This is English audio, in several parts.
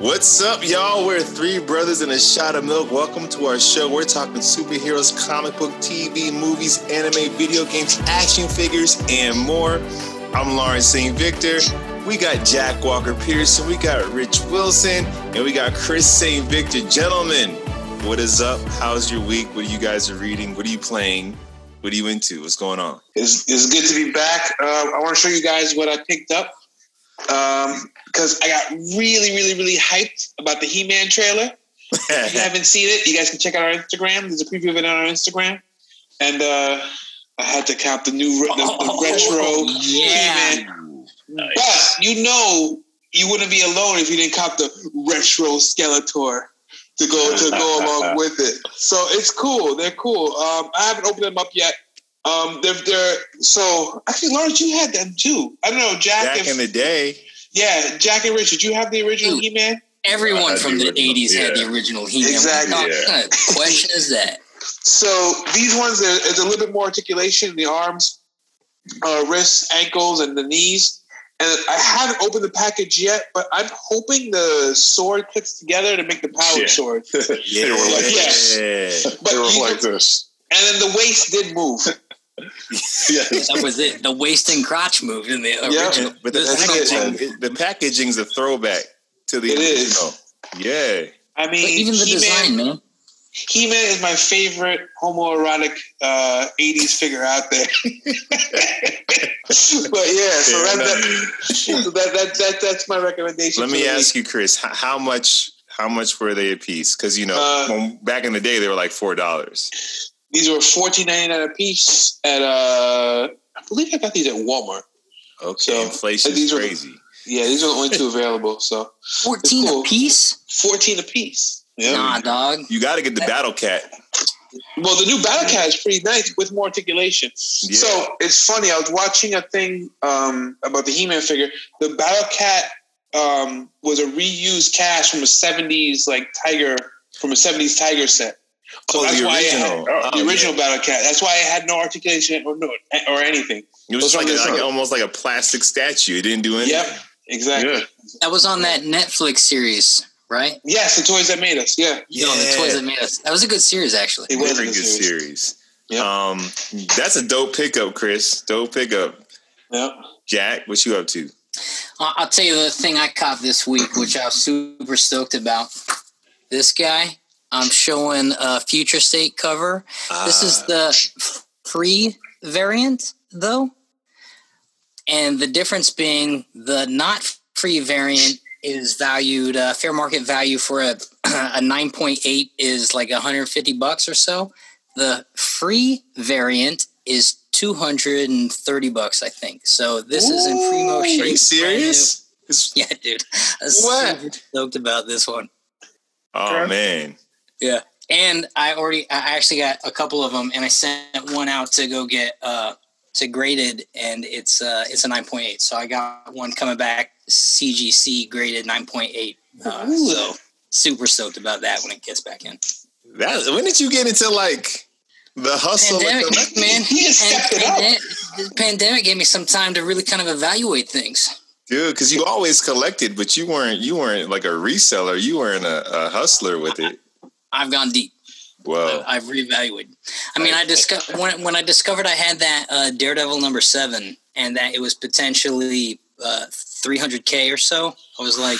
What's up, y'all? We're three brothers and a shot of milk. Welcome to our show. We're talking superheroes, comic book, TV, movies, anime, video games, action figures, and more. I'm Lawrence St. Victor. We got Jack Walker Pearson, we got Rich Wilson, and we got Chris St. Victor. Gentlemen, what is up? How's your week? What are you guys are reading? What are you playing? What are you into? What's going on? It's, it's good to be back. Uh, I want to show you guys what I picked up because I got really, really, really hyped about the He-Man trailer. if you haven't seen it, you guys can check out our Instagram. There's a preview of it on our Instagram, and uh, I had to count the new the, the oh, retro yeah. He-Man. Nice. But you know, you wouldn't be alone if you didn't cop the retro Skeletor to go to go along with it. So it's cool. They're cool. Um, I haven't opened them up yet. Um, they're, they're so actually, Lawrence, you had them too. I don't know, Jack. Back if, in the day. Yeah, Jack and Richard, you have the original He Man. Everyone from the, the '80s yeah. had the original He Man. Exactly. What yeah. kind of question is that? So these ones, there's a little bit more articulation in the arms, uh, wrists, ankles, and the knees. And I haven't opened the package yet, but I'm hoping the sword clicks together to make the power yeah. sword. yeah. They were like yeah. But they were like this. And then the waist did move. Yeah. That was it. The waist and crotch move in the original. Yeah, but the, packaging, it, the packaging's a throwback to the it original. Is. Yeah. I mean, but even the He-Man, design, man. He Man is my favorite homoerotic uh, 80s figure out there. but yeah, so, that, that, that, that, that, that's my recommendation. Let me ask you, Chris, how much how much were they a piece? Because you know, uh, back in the day, they were like four dollars. These were fourteen ninety nine a piece at uh, I believe I got these at Walmart. Okay, so, inflation is crazy. yeah, these are the only two available. So fourteen cool. a piece. Fourteen a piece. Yeah. Nah, dog. You got to get the Battle Cat. Well, the new Battle Cat is pretty nice with more articulation. Yeah. So it's funny. I was watching a thing um, about the He-Man figure. The Battle Cat um, was a reused cast from a '70s like Tiger from a '70s Tiger set. So oh, that's why original. Had, oh, the original yeah. Battle Cat. That's why it had no articulation or no or anything. It was, like, like almost like a plastic statue. It didn't do anything. Yep, exactly. Yeah. That was on that Netflix series right? Yes, the toys that made us. Yeah, yeah, the toys that made us. That was a good series, actually. It was Very a good, series. series. Yep. Um, that's a dope pickup, Chris. Dope pickup. Yep. Jack, what you up to? I'll tell you the thing I caught this week, which I was super stoked about. This guy, I'm showing a future state cover. This is the free variant, though. And the difference being the not free variant is valued uh, fair market value for a a 9.8 is like 150 bucks or so. The free variant is 230 bucks, I think. So this Ooh, is in primo shape. Are you serious? Yeah, dude. I was what? super stoked about this one. Oh man. Yeah. And I already I actually got a couple of them and I sent one out to go get uh to graded and it's uh it's a 9.8. So I got one coming back CGC graded 9.8. Uh, so super stoked about that when it gets back in. That when did you get into like the hustle? Pandemic, the, man. He just stepped it up. The pandemic gave me some time to really kind of evaluate things. Dude, because you always collected, but you weren't you weren't like a reseller. You weren't a, a hustler with it. I've gone deep. Well, I've reevaluated. I mean, I discovered when when I discovered I had that uh, Daredevil number seven, and that it was potentially uh, 300k or so. I was like,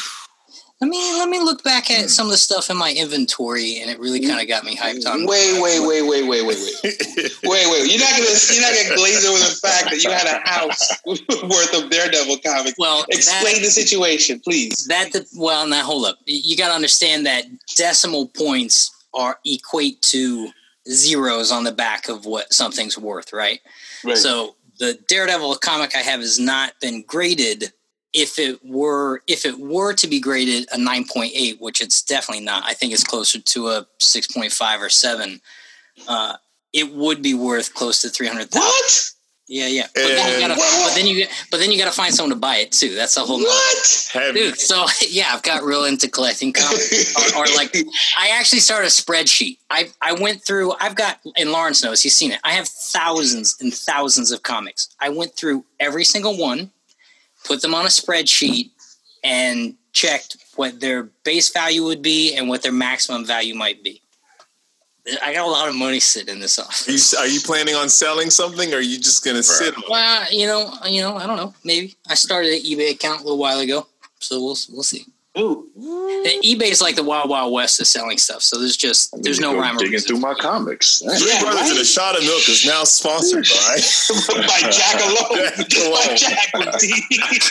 let me let me look back at some of the stuff in my inventory, and it really kind of got me hyped on. Wait, wait, wait, wait, wait, wait, wait, wait, wait. You're not gonna you're not gonna glaze over the fact that you had a house worth of Daredevil comics. Well, explain that, the situation, please. That the, well, now hold up. You got to understand that decimal points are equate to zeros on the back of what something's worth, right? Right. So the Daredevil comic I have has not been graded if it were if it were to be graded a 9.8 which it's definitely not i think it's closer to a 6.5 or 7 uh, it would be worth close to 300000 what? Yeah yeah. But then, you gotta, but then you but then you gotta find someone to buy it too. That's a whole what? nother. dude so yeah i've got real into collecting comics. Or, or, like i actually started a spreadsheet. I i went through i've got and lawrence knows he's seen it. I have thousands and thousands of comics. I went through every single one put them on a spreadsheet, and checked what their base value would be and what their maximum value might be. I got a lot of money sitting in this office. Are you, are you planning on selling something, or are you just gonna sit? On well, you know, you know, I don't know. Maybe I started an eBay account a little while ago, so we'll we'll see. Ooh. eBay is like the wild wild west of selling stuff. So there's just there's no rhyme. Or reason. digging through my comics. Yeah, yeah Brothers right? and a Shot of Milk is now sponsored by by Jack alone. by Jack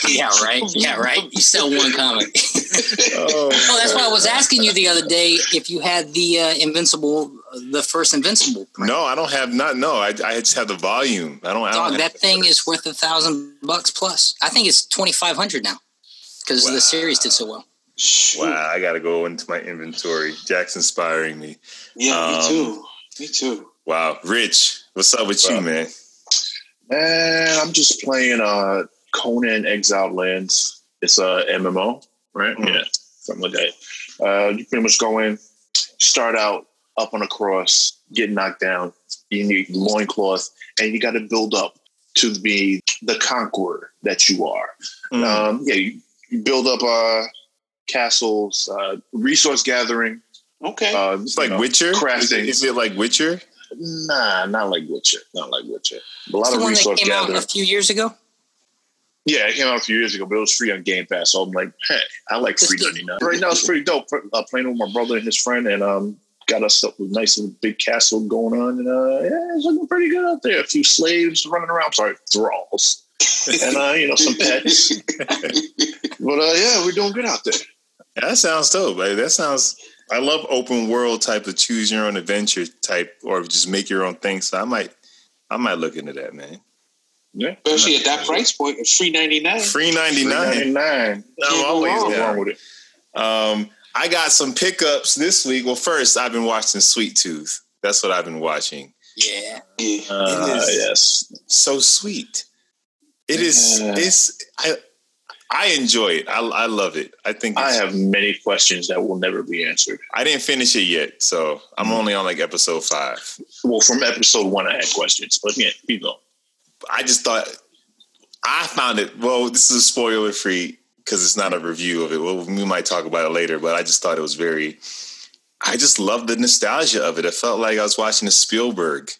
yeah, right. Yeah, right. You sell one comic. oh, oh, that's why I was asking you the other day if you had the uh, Invincible, the first Invincible. Print. No, I don't have not. No, I, I just have the volume. I don't. Dog, I don't that thing is worth a thousand bucks plus. I think it's twenty five hundred now because wow. the series did so well. Shoot. Wow, I got to go into my inventory. Jack's inspiring me. Yeah, um, me too. Me too. Wow, Rich, what's up with you, man? Man, I'm just playing uh Conan Exile Lands. It's a MMO, right? Mm-hmm. Yeah, something like that. Uh, you pretty much go in, start out up on a cross, get knocked down. You need loincloth, and you got to build up to be the conqueror that you are. Mm-hmm. Um, yeah, you, you build up uh, castles, uh, resource gathering. Okay, uh, it's like know, Witcher. Crafting. Is it like Witcher? Nah, not like Witcher. Not like Witcher. A lot it's of resource gathering. a few years ago. Yeah, it came out a few years ago, but it was free on Game Pass. So I'm like, hey, I like free ninety nine. Right now, it's pretty dope. Uh, playing with my brother and his friend, and um, got us up with nice little big castle going on, and uh, yeah, it's looking pretty good out there. A few slaves running around. Sorry, thralls, and uh, you know, some pets. but uh, yeah, we're doing good out there. That sounds dope. Like, that sounds. I love open world type of choose your own adventure type, or just make your own thing. So I might, I might look into that, man. Yeah, especially at that price point, free ninety nine. Free ninety nine. Nine. I'm always wrong with it. Um, I got some pickups this week. Well, first I've been watching Sweet Tooth. That's what I've been watching. Yeah. Uh, yes. So sweet. It is. Yeah. It's. I. I enjoy it. I, I love it. I think I have many questions that will never be answered. I didn't finish it yet, so I'm only on like episode five. Well, from episode one, I had questions, but yeah, you go. I just thought I found it. Well, this is a spoiler free because it's not a review of it. Well, we might talk about it later, but I just thought it was very. I just love the nostalgia of it. It felt like I was watching a Spielberg,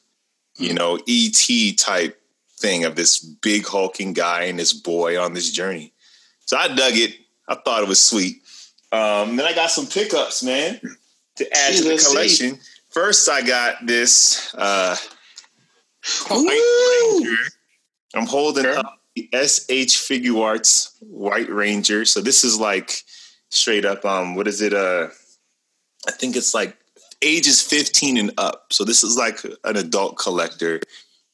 you know, ET type thing of this big hulking guy and this boy on this journey. So I dug it. I thought it was sweet. Um, then I got some pickups, man, to add to the collection. See. First, I got this uh, White Ranger. I'm holding sure. up the SH Figuarts White Ranger. So this is like straight up. Um, what is it? Uh, I think it's like ages 15 and up. So this is like an adult collector.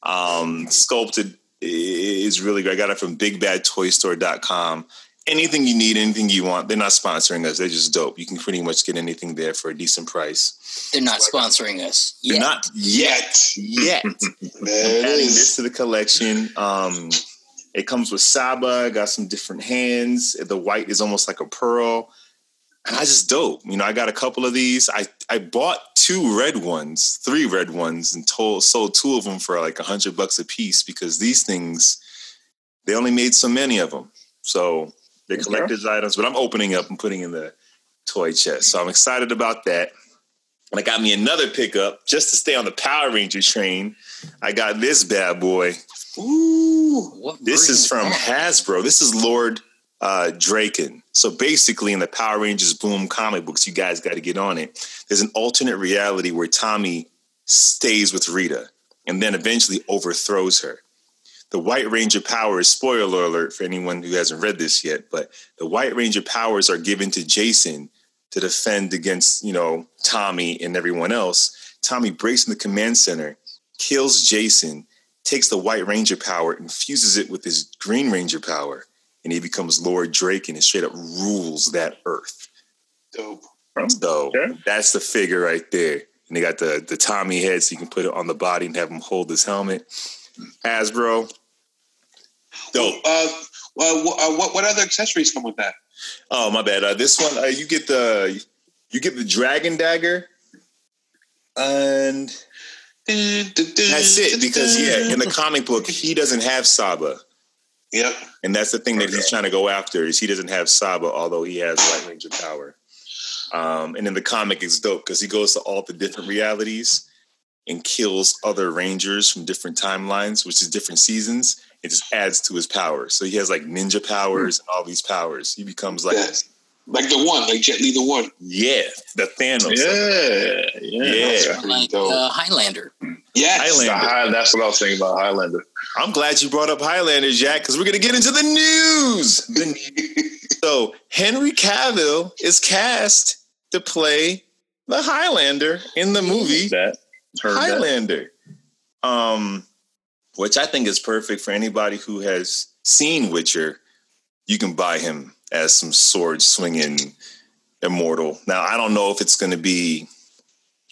Um, sculpted is really great. I got it from BigBadToyStore.com. Anything you need, anything you want. They're not sponsoring us. They're just dope. You can pretty much get anything there for a decent price. They're not sponsoring us. Yet. They're not yet. Yet. adding this to the collection. Um, it comes with Saba. Got some different hands. The white is almost like a pearl. And I just dope. You know, I got a couple of these. I, I bought two red ones, three red ones, and told, sold two of them for like a hundred bucks a piece because these things, they only made so many of them. So they're collector's okay. items, but I'm opening up and putting in the toy chest. So I'm excited about that. And I got me another pickup just to stay on the Power Ranger train. I got this bad boy. Ooh, this is from Hasbro. This is Lord uh, Drakkon. So basically, in the Power Rangers Boom comic books, you guys got to get on it. There's an alternate reality where Tommy stays with Rita and then eventually overthrows her. The White Ranger powers, spoiler alert for anyone who hasn't read this yet, but the White Ranger powers are given to Jason to defend against, you know, Tommy and everyone else. Tommy breaks in the command center, kills Jason, takes the White Ranger power, infuses it with his Green Ranger power and he becomes Lord Drake and he straight up rules that earth. Dope. Oh, so that's the figure right there. And they got the the Tommy head, so you can put it on the body and have him hold his helmet. Hasbro. Dope. Uh, uh, what what other accessories come with that? Oh my bad. Uh, this one, uh, you get the you get the dragon dagger, and that's it. Because yeah, in the comic book, he doesn't have Saba Yep. And that's the thing that he's trying to go after is he doesn't have Saba, although he has Light Ranger power. Um, and in the comic, it's dope because he goes to all the different realities and kills other Rangers from different timelines, which is different seasons. It just adds to his power. So he has like ninja powers and all these powers. He becomes like Yes. Like the one, like Jet Li the one. yeah, the Thanos. Yeah, yeah, Yeah. That's like uh, Highlander. Yes. Highlander. High- that's what I was thinking about Highlander. I'm glad you brought up Highlander, Jack, because we're gonna get into the news. The- so Henry Cavill is cast to play the Highlander in the movie That heard that. Highlander. Um, which I think is perfect for anybody who has seen Witcher. You can buy him as some sword swinging immortal. Now I don't know if it's going to be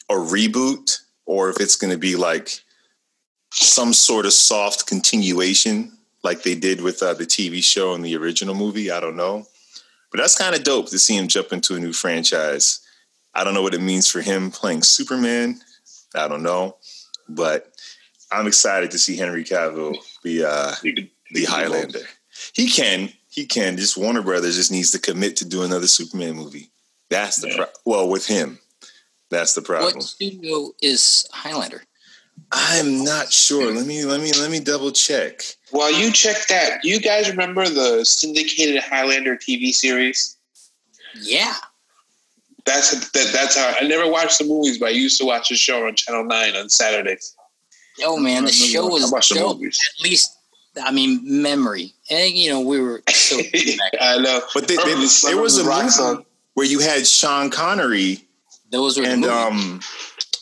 a reboot or if it's going to be like some sort of soft continuation, like they did with uh, the TV show and the original movie. I don't know, but that's kind of dope to see him jump into a new franchise. I don't know what it means for him playing Superman. I don't know, but I'm excited to see Henry Cavill be uh, You could- the you could Highlander. He can, he can. Just Warner Brothers just needs to commit to do another Superman movie. That's the Yeah. pro- well with him. That's the problem. What studio is Highlander? I'm not sure. Let me let me let me double check. While you check that, you guys remember the syndicated Highlander TV series? Yeah. That's that, that's how I never watched the movies, but I used to watch the show on Channel Nine on Saturdays. Yo, man, the show was watched the dope. At least, I mean, memory. And, you know, we were so. I know. But they, they, Remember the there was a movie Song? where you had Sean Connery Those were and um,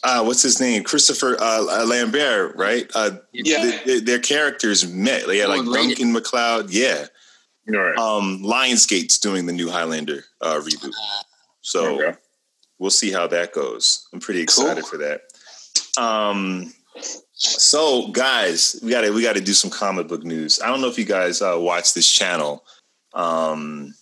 uh, what's his name, Christopher uh, uh, Lambert, right? Uh, Yeah. th- th- their characters met. They had like Oh, rated. Duncan MacLeod. Yeah, All right. um, Lionsgate's doing the new Highlander uh, reboot. So Okay. we'll see how that goes. I'm pretty excited Cool. for that. Um, so guys, we got to we got to do some comic book news. I don't know if you guys uh, watch this channel. Um,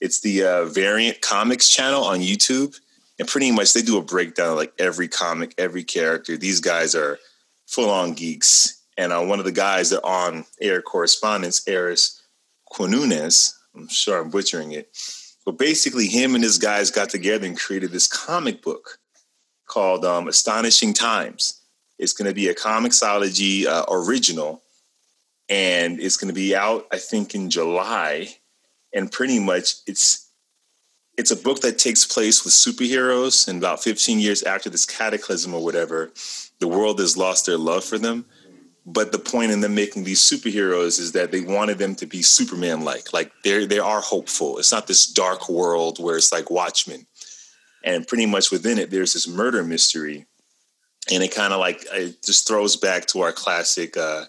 it's the uh, Variant Comics channel on YouTube, and pretty much they do a breakdown of like every comic, every character. These guys are full on geeks, and uh, one of the guys that on air correspondence, Eris Quinones. I'm sure I'm butchering it, but basically him and his guys got together and created this comic book called um, Astonishing Times. It's going to be a Comixology uh, original, and it's going to be out, I think, in July. And pretty much, it's it's a book that takes place with superheroes, and about 15 years after this cataclysm or whatever, the world has lost their love for them. But the point in them making these superheroes is that they wanted them to be Superman-like, like they they are hopeful. It's not this dark world where it's like Watchmen and pretty much within it there's this murder mystery and it kind of like it just throws back to our classic uh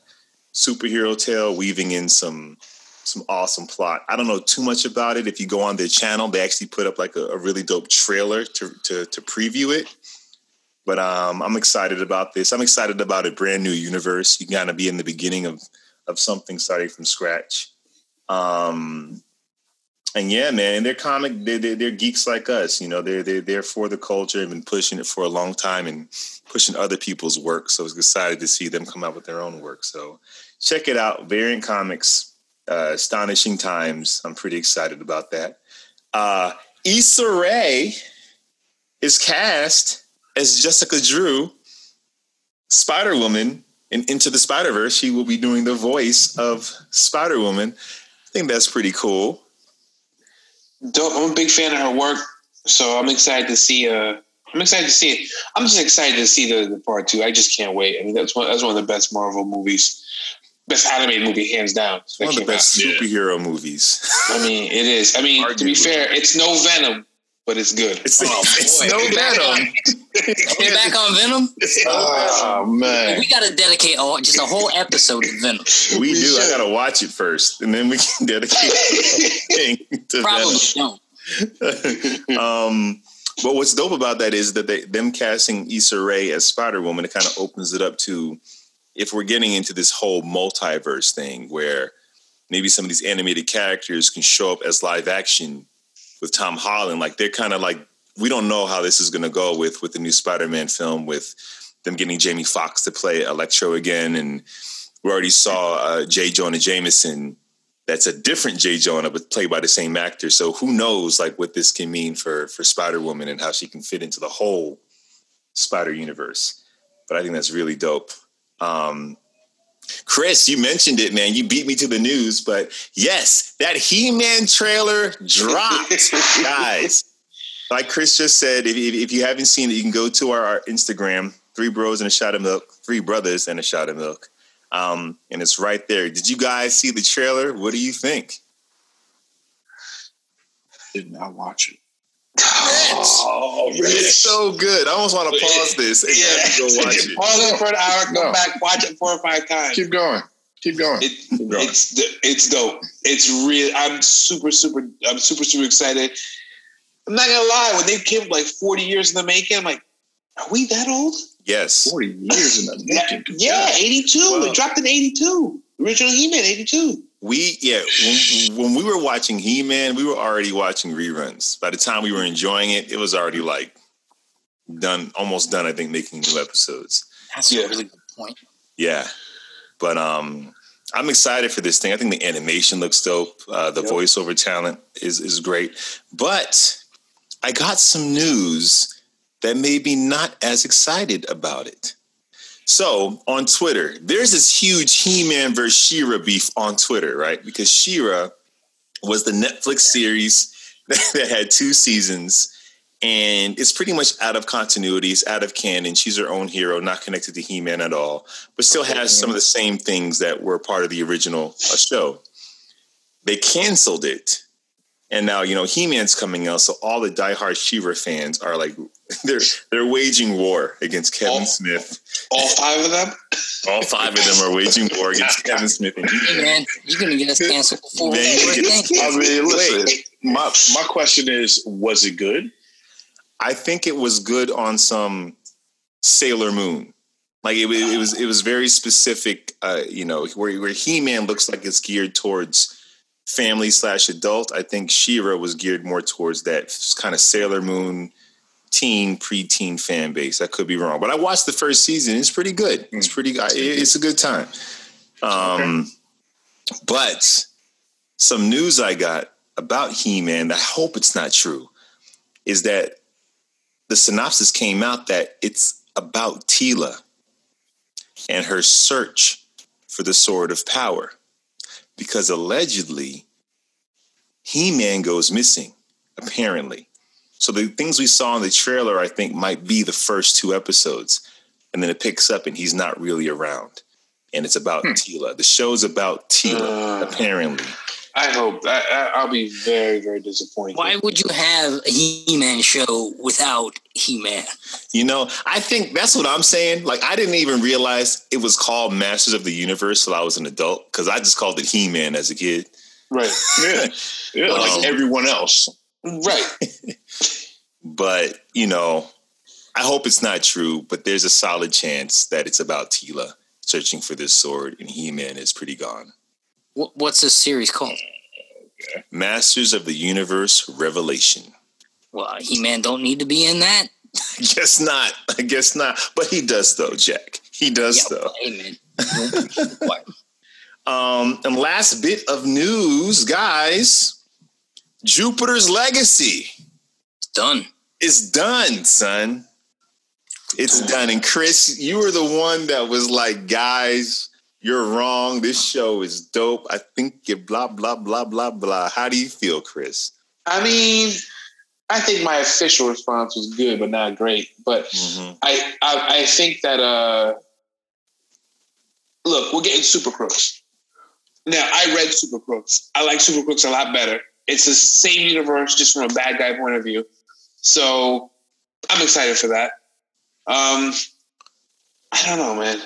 superhero tale weaving in some some awesome plot i don't know too much about it if you go on their channel they actually put up like a, a really dope trailer to, to to preview it but um i'm excited about this i'm excited about a brand new universe you of be in the beginning of of something starting from scratch um and yeah, man, they're comic. They're, they're, they're geeks like us. You know, they're they're they're for the culture and been pushing it for a long time and pushing other people's work. So I was excited to see them come out with their own work. So check it out, Variant Comics, uh, Astonishing Times. I'm pretty excited about that. Uh, Issa Rae is cast as Jessica Drew, Spider Woman, in Into the Spider Verse. She will be doing the voice of Spider Woman. I think that's pretty cool. I'm a big fan of her work, so I'm excited to see. Uh, I'm excited to see it. I'm just excited to see the, the part two. I just can't wait. I mean, that's one. That's one of the best Marvel movies, best animated movie, hands down. One of the best out. Yeah. superhero movies. I mean, it is. I mean, to be fair, it's no Venom, but it's good. It's, Oh, it's boy. no We back Venom. Are back on Venom? Oh man. We got to dedicate all, just a whole episode to Venom. We do. I gotta watch it first, and then we can dedicate the thing to Probably Venom. don't. um, but what's dope about that is that they them casting Issa Rae as Spider Woman. It kind of opens it up to if we're getting into this whole multiverse thing where maybe some of these animated characters can show up as live action with Tom Holland. Like they're kind of like we don't know how this is going to go with with the new Spider Man film with them getting Jamie Foxx to play Electro again, and we already saw uh, J. Jonah Jameson that's a different J. Jonah, but played by the same actor. So who knows like what this can mean for for Spider Woman and how she can fit into the whole Spider Universe. But I think that's really dope. Um, Chris, you mentioned it, man. You beat me to the news, but yes, that He-Man trailer dropped, guys. Like Chris just said, if, if, you haven't seen it, you can go to our, our, Instagram, Three Bros and a Shot of Milk, Three Brothers and a Shot of Milk, um, and it's right there. Did you guys see the trailer? What do you think? Did not watch it. Oh, it's so good. I almost want to pause this and yeah. go watch it. Pause it for an hour, come no. back, watch it four or five times. Keep going. Keep going. It, Keep going. It's it's dope. It's real. I'm super super. I'm super super excited. I'm not gonna lie. When they came like 40 years in the making, I'm like, are we that old? Yes. 40 years in the making. Yeah, 82. Well, it dropped in 82. Original He-Man 82 we yeah when, when, we were watching he-man we were already watching reruns by the time we were enjoying it it was already like done almost done i think making new episodes that's yeah. a really good point yeah but um i'm excited for this thing i think the animation looks dope uh, the yep. voiceover talent is is great but i got some news that may be not as excited about it so on Twitter, there's this huge He-Man versus She-Ra beef on Twitter, right? Because She-Ra was the Netflix series that had two seasons, and it's pretty much out of continuity. It's out of canon. She's her own hero, not connected to He-Man at all, but still has some of the same things that were part of the original uh, show. They canceled it and now, you know, He Man's coming out, so all the diehard She-Ra fans are like, they're they're waging war against Kevin all, Smith. All five of them. All five of them are waging war against Kevin Smith. And hey man, you're gonna get us canceled before. Man, I mean, listen. My my question is, was it good? I think it was good on some Sailor Moon. Like it, it was, it was very specific. Uh, you know, where where He Man looks like it's geared towards family slash adult. I think She-Ra was geared more towards that kind of Sailor Moon teen preteen fan base. I could be wrong, but I watched the first season. It's pretty good. It's mm. pretty. It's a good time. Um, okay. but some news I got about He-Man. I hope it's not true. Is that the synopsis came out that it's about Teela and her search for the sword of power because allegedly He Man goes missing, apparently. So the things we saw in the trailer, I think, might be the first two episodes. And then it picks up and he's not really around. And it's about hmm. Teela. The show's about Teela, uh, apparently. I hope. I, will be very, very disappointed. Why would you have a He-Man show without He-Man? You know, I think that's what I'm saying. Like, I didn't even realize it was called Masters of the Universe till I was an adult because I just called it He-Man as a kid. Right. Yeah. yeah. Um, like everyone else. Right. but you know, I hope it's not true. But there's a solid chance that it's about Teela searching for this sword, and He-Man is pretty gone. What's this series called? Masters of the Universe Revelation. Well, He Man don't need to be in that. I guess not. I guess not. But he does though, Jack. He does yeah, though. Amen. um, and last bit of news, guys. Jupiter's Legacy. It's done. It's done, son. It's done. And Chris, you were the one that was like, guys, you're wrong. This show is dope. I think you blah blah blah blah blah. How do you feel, Chris? I mean, I think my official response was good, but not great. But mm-hmm. I, I, I think that uh, look, we're getting Super Crooks. Now, I read Super Crooks. I like Super Crooks a lot better. It's the same universe, just from a bad guy point of view. So I'm excited for that. Um, I don't know, man.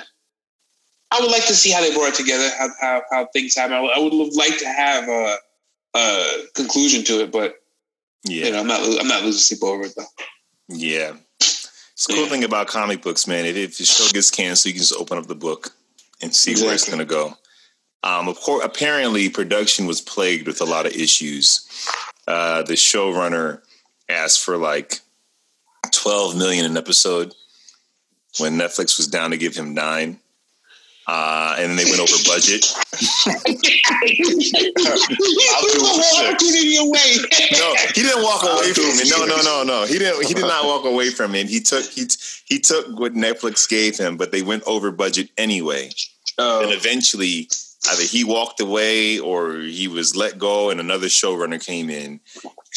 I would like to see how they brought it together, how how, how things happen. I would like to have a, a conclusion to it, but yeah, you know, I'm not I'm not losing sleep over it though. Yeah, it's the cool thing about comic books, man. If, if the show gets canceled, you can just open up the book and see exactly. where it's going to go. Um, of course, apparently, production was plagued with a lot of issues. Uh, the showrunner asked for like 12 million an episode when Netflix was down to give him nine. Uh, and then they went over budget. no, he didn't walk away from it. No, no, no, no. He didn't. He did not walk away from it. He took he he took what Netflix gave him, but they went over budget anyway. Oh. And eventually, either he walked away or he was let go, and another showrunner came in.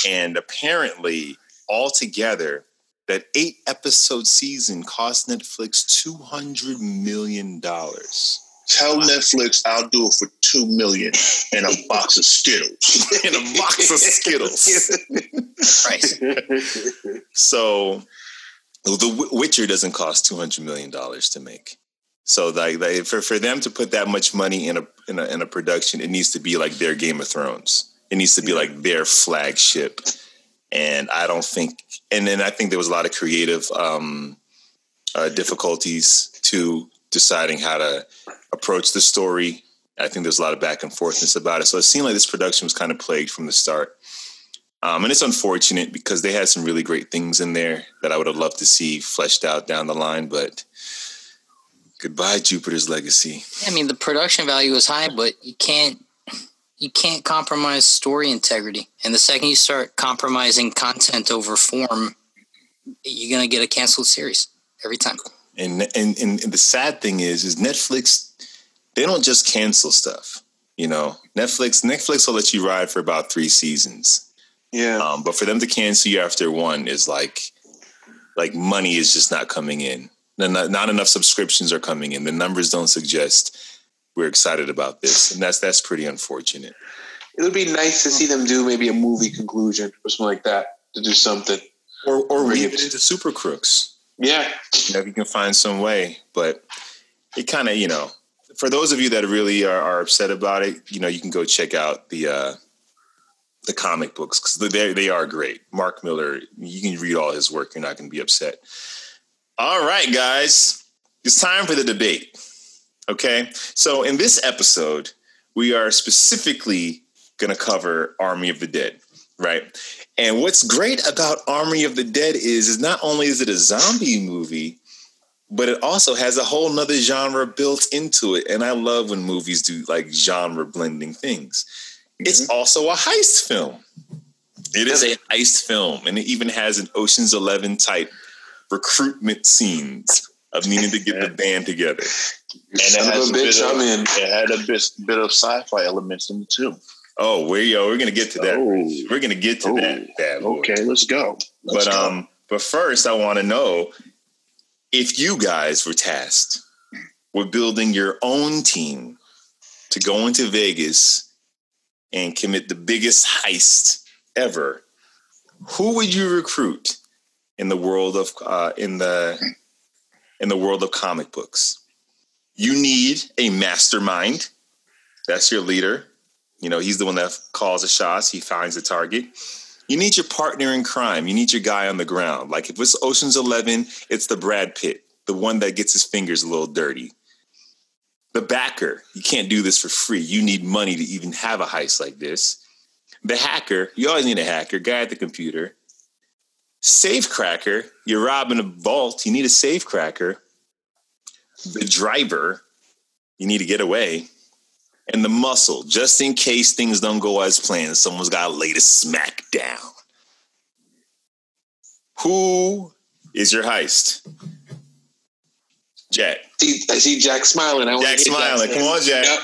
And apparently, altogether, that eight episode season cost Netflix two hundred million dollars. Tell Netflix I'll do it for two million and a box of Skittles. in a box of Skittles. right. So the Witcher doesn't cost two hundred million dollars to make. So like, like for for them to put that much money in a, in a in a production, it needs to be like their Game of Thrones. It needs to be like their flagship. And I don't think, and then I think there was a lot of creative um, uh, difficulties to deciding how to approach the story. I think there's a lot of back and forthness about it. So it seemed like this production was kind of plagued from the start. Um, and it's unfortunate because they had some really great things in there that I would have loved to see fleshed out down the line. But goodbye, Jupiter's Legacy. I mean, the production value is high, but you can't you can't compromise story integrity. And the second you start compromising content over form, you're gonna get a canceled series every time. And and and the sad thing is, is Netflix, they don't just cancel stuff. You know, Netflix Netflix will let you ride for about three seasons. Yeah. Um, but for them to cancel you after one is like, like money is just not coming in. Not, not enough subscriptions are coming in. The numbers don't suggest we're excited about this, and that's that's pretty unfortunate. It would be nice to see them do maybe a movie conclusion or something like that to do something, or or weave it into Super Crooks. Yeah, you know, if you can find some way, but it kind of you know, for those of you that really are, are upset about it, you know, you can go check out the. uh the comic books because they they are great. Mark Millar, you can read all his work. You're not going to be upset. All right, guys, it's time for the debate. Okay, so in this episode, we are specifically going to cover Army of the Dead, right? And what's great about Army of the Dead is, is not only is it a zombie movie, but it also has a whole nother genre built into it. And I love when movies do like genre blending things. It's mm-hmm. also a heist film. It is a heist film, and it even has an Ocean's Eleven type recruitment scenes of needing to get the band together. And it has a, bitch, bit of, it had a bit, bit of sci-fi elements in it too. Oh, we yo, we're gonna get to that. Oh. We're gonna get to oh. that. that okay, let's go. Let's but go. um, but first, I want to know if you guys were tasked with building your own team to go into Vegas and commit the biggest heist ever, who would you recruit in the world of uh, in the in the world of comic books? You need a mastermind. That's your leader. You know, he's the one that calls the shots. He finds the target. You need your partner in crime. You need your guy on the ground. Like if it's Ocean's Eleven, it's the Brad Pitt, the one that gets his fingers a little dirty the backer, you can't do this for free. You need money to even have a heist like this. The hacker, you always need a hacker, guy at the computer. Safe cracker, you're robbing a vault, you need a safe cracker. The driver, you need to get away. And the muscle, just in case things don't go as planned, someone's got to lay the smack down. Who is your heist? Jack. See, I see Jack smiling. I Jack smiling. Come on, Jack. Yep.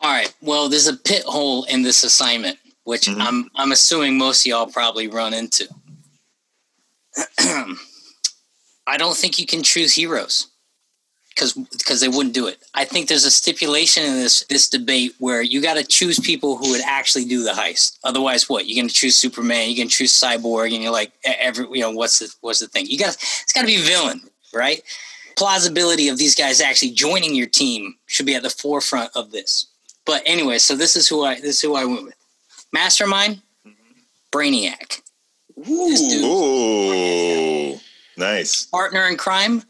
All right. Well, there's a pit hole in this assignment, which mm-hmm. I'm I'm assuming most of y'all probably run into. I don't think you can choose heroes because because they wouldn't do it. I think there's a stipulation in this this debate where you got to choose people who would actually do the heist. Otherwise, what you're going to choose Superman, you're going to choose Cyborg, and you're like every you know what's the what's the thing? You got it's got to be villain, right? plausibility of these guys actually joining your team should be at the forefront of this. But anyway, so this is who I this is who I went with. Mastermind, mm-hmm. Brainiac. Ooh, nice. Partner in crime,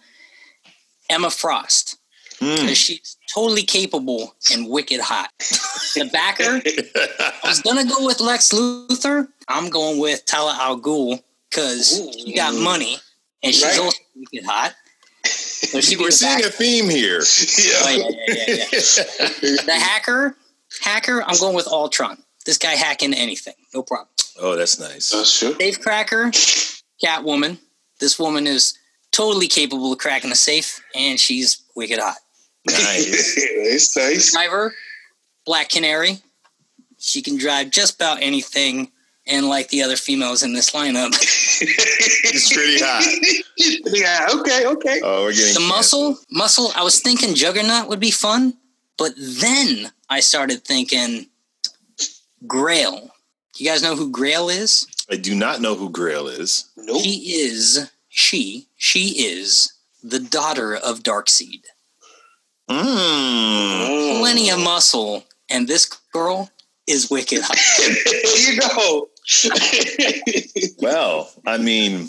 Emma Frost. Mm. She's totally capable and wicked hot. The backer, I was gonna go with Lex Luthor. I'm going with Talia al Ghul because she got money and she's right. also wicked hot. So We're seeing back- a theme here. Oh, yeah, yeah, yeah, yeah. the hacker, hacker. I'm going with Ultron. This guy hacking anything, no problem. Oh, that's nice. That's true. Safe cracker, Catwoman. This woman is totally capable of cracking a safe, and she's wicked hot. Nice. nice, nice. Driver, Black Canary. She can drive just about anything, and like the other females in this lineup, It's pretty hot. yeah. Okay. Okay. Oh, we're getting the muscle, muscle. I was thinking Juggernaut would be fun, but then I started thinking Grail. You guys know who Grail is? I do not know who Grail is. Nope. She is she. She is the daughter of Darkseid. Mm. Plenty of muscle, and this girl is wicked hot. there you go. Well, I mean,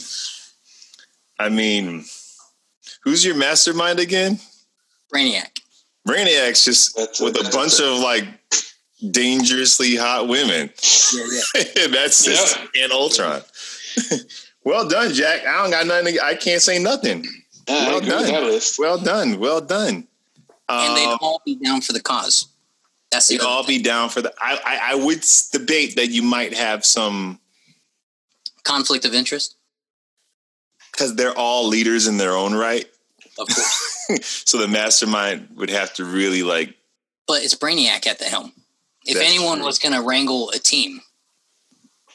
I mean, who's your mastermind again? Brainiac. Brainiac's just That's with a that's bunch of like dangerously hot women. Yeah, yeah. That's just and Ultron. well done, Jack. I don't got nothing. To, I can't say nothing. I Well done. Well done. Well done. And they'd Um, all be down for the cause. That's the they'd all thing. be down for the. I, I I would debate that you might have some conflict of interest, because they're all leaders in their own right. of course. so the mastermind would have to really like. but it's Brainiac at the helm. If That's anyone true. was going to wrangle a team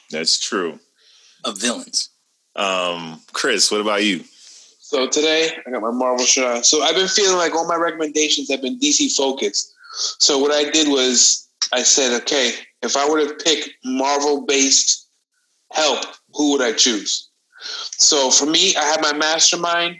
That's true. of villains, Um, Chris, what about you? So today I got my Marvel shirt on. So I've been feeling like all my recommendations have been DC focused. So what I did was I said, okay, if I were to pick Marvel based help, who would I choose? So for me, I have my mastermind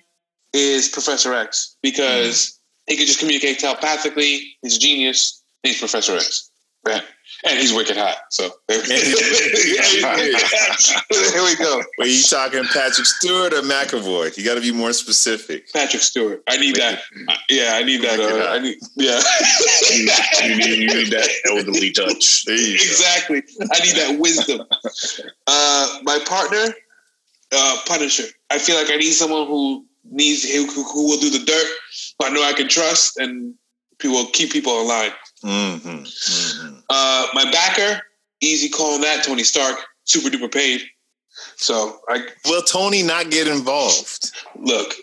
is Professor X because he could just communicate telepathically. He's a genius. He's Professor X. Right. And he's wicked hot. So there we go. Were you talking Patrick Stewart or McAvoy? You got to be more specific. Patrick Stewart. I need that. Yeah, I need that. Uh, I need. Yeah. you, need, you need that elderly touch. There you go. exactly. I need that wisdom. Uh, my partner, uh, Punisher. I feel like I need someone who needs who, who who will do the dirt, who I know I can trust, and who will keep people in line. Mm-hmm. Mm-hmm. Uh, my backer, easy calling that Tony Stark, super duper paid. So I Will Tony not get involved? look.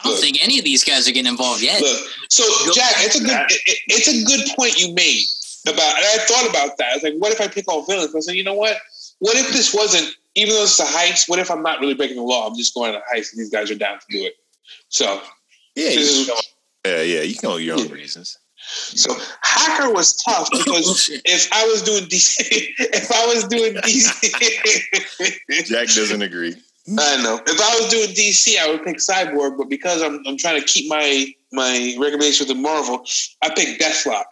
I don't Look. think any of these guys are getting involved yet. Look, so Jack, it's a good it, it- it's a good point you made about, and I thought about that. I was like, what if I pick all villains? I said, you know what? What if this wasn't, even though it's a heist? What if I'm not really breaking the law? I'm just going on a heist, and these guys are down to do it. So, Yeah, this can is, go, yeah, yeah. You can go your own reasons. so hacker was tough because if I was doing DC, if I was doing DC, Jack doesn't agree. I know. If I was doing DC, I would pick Cyborg, but because I'm I'm trying to keep my my recommendation with the Marvel, I picked Deathlok.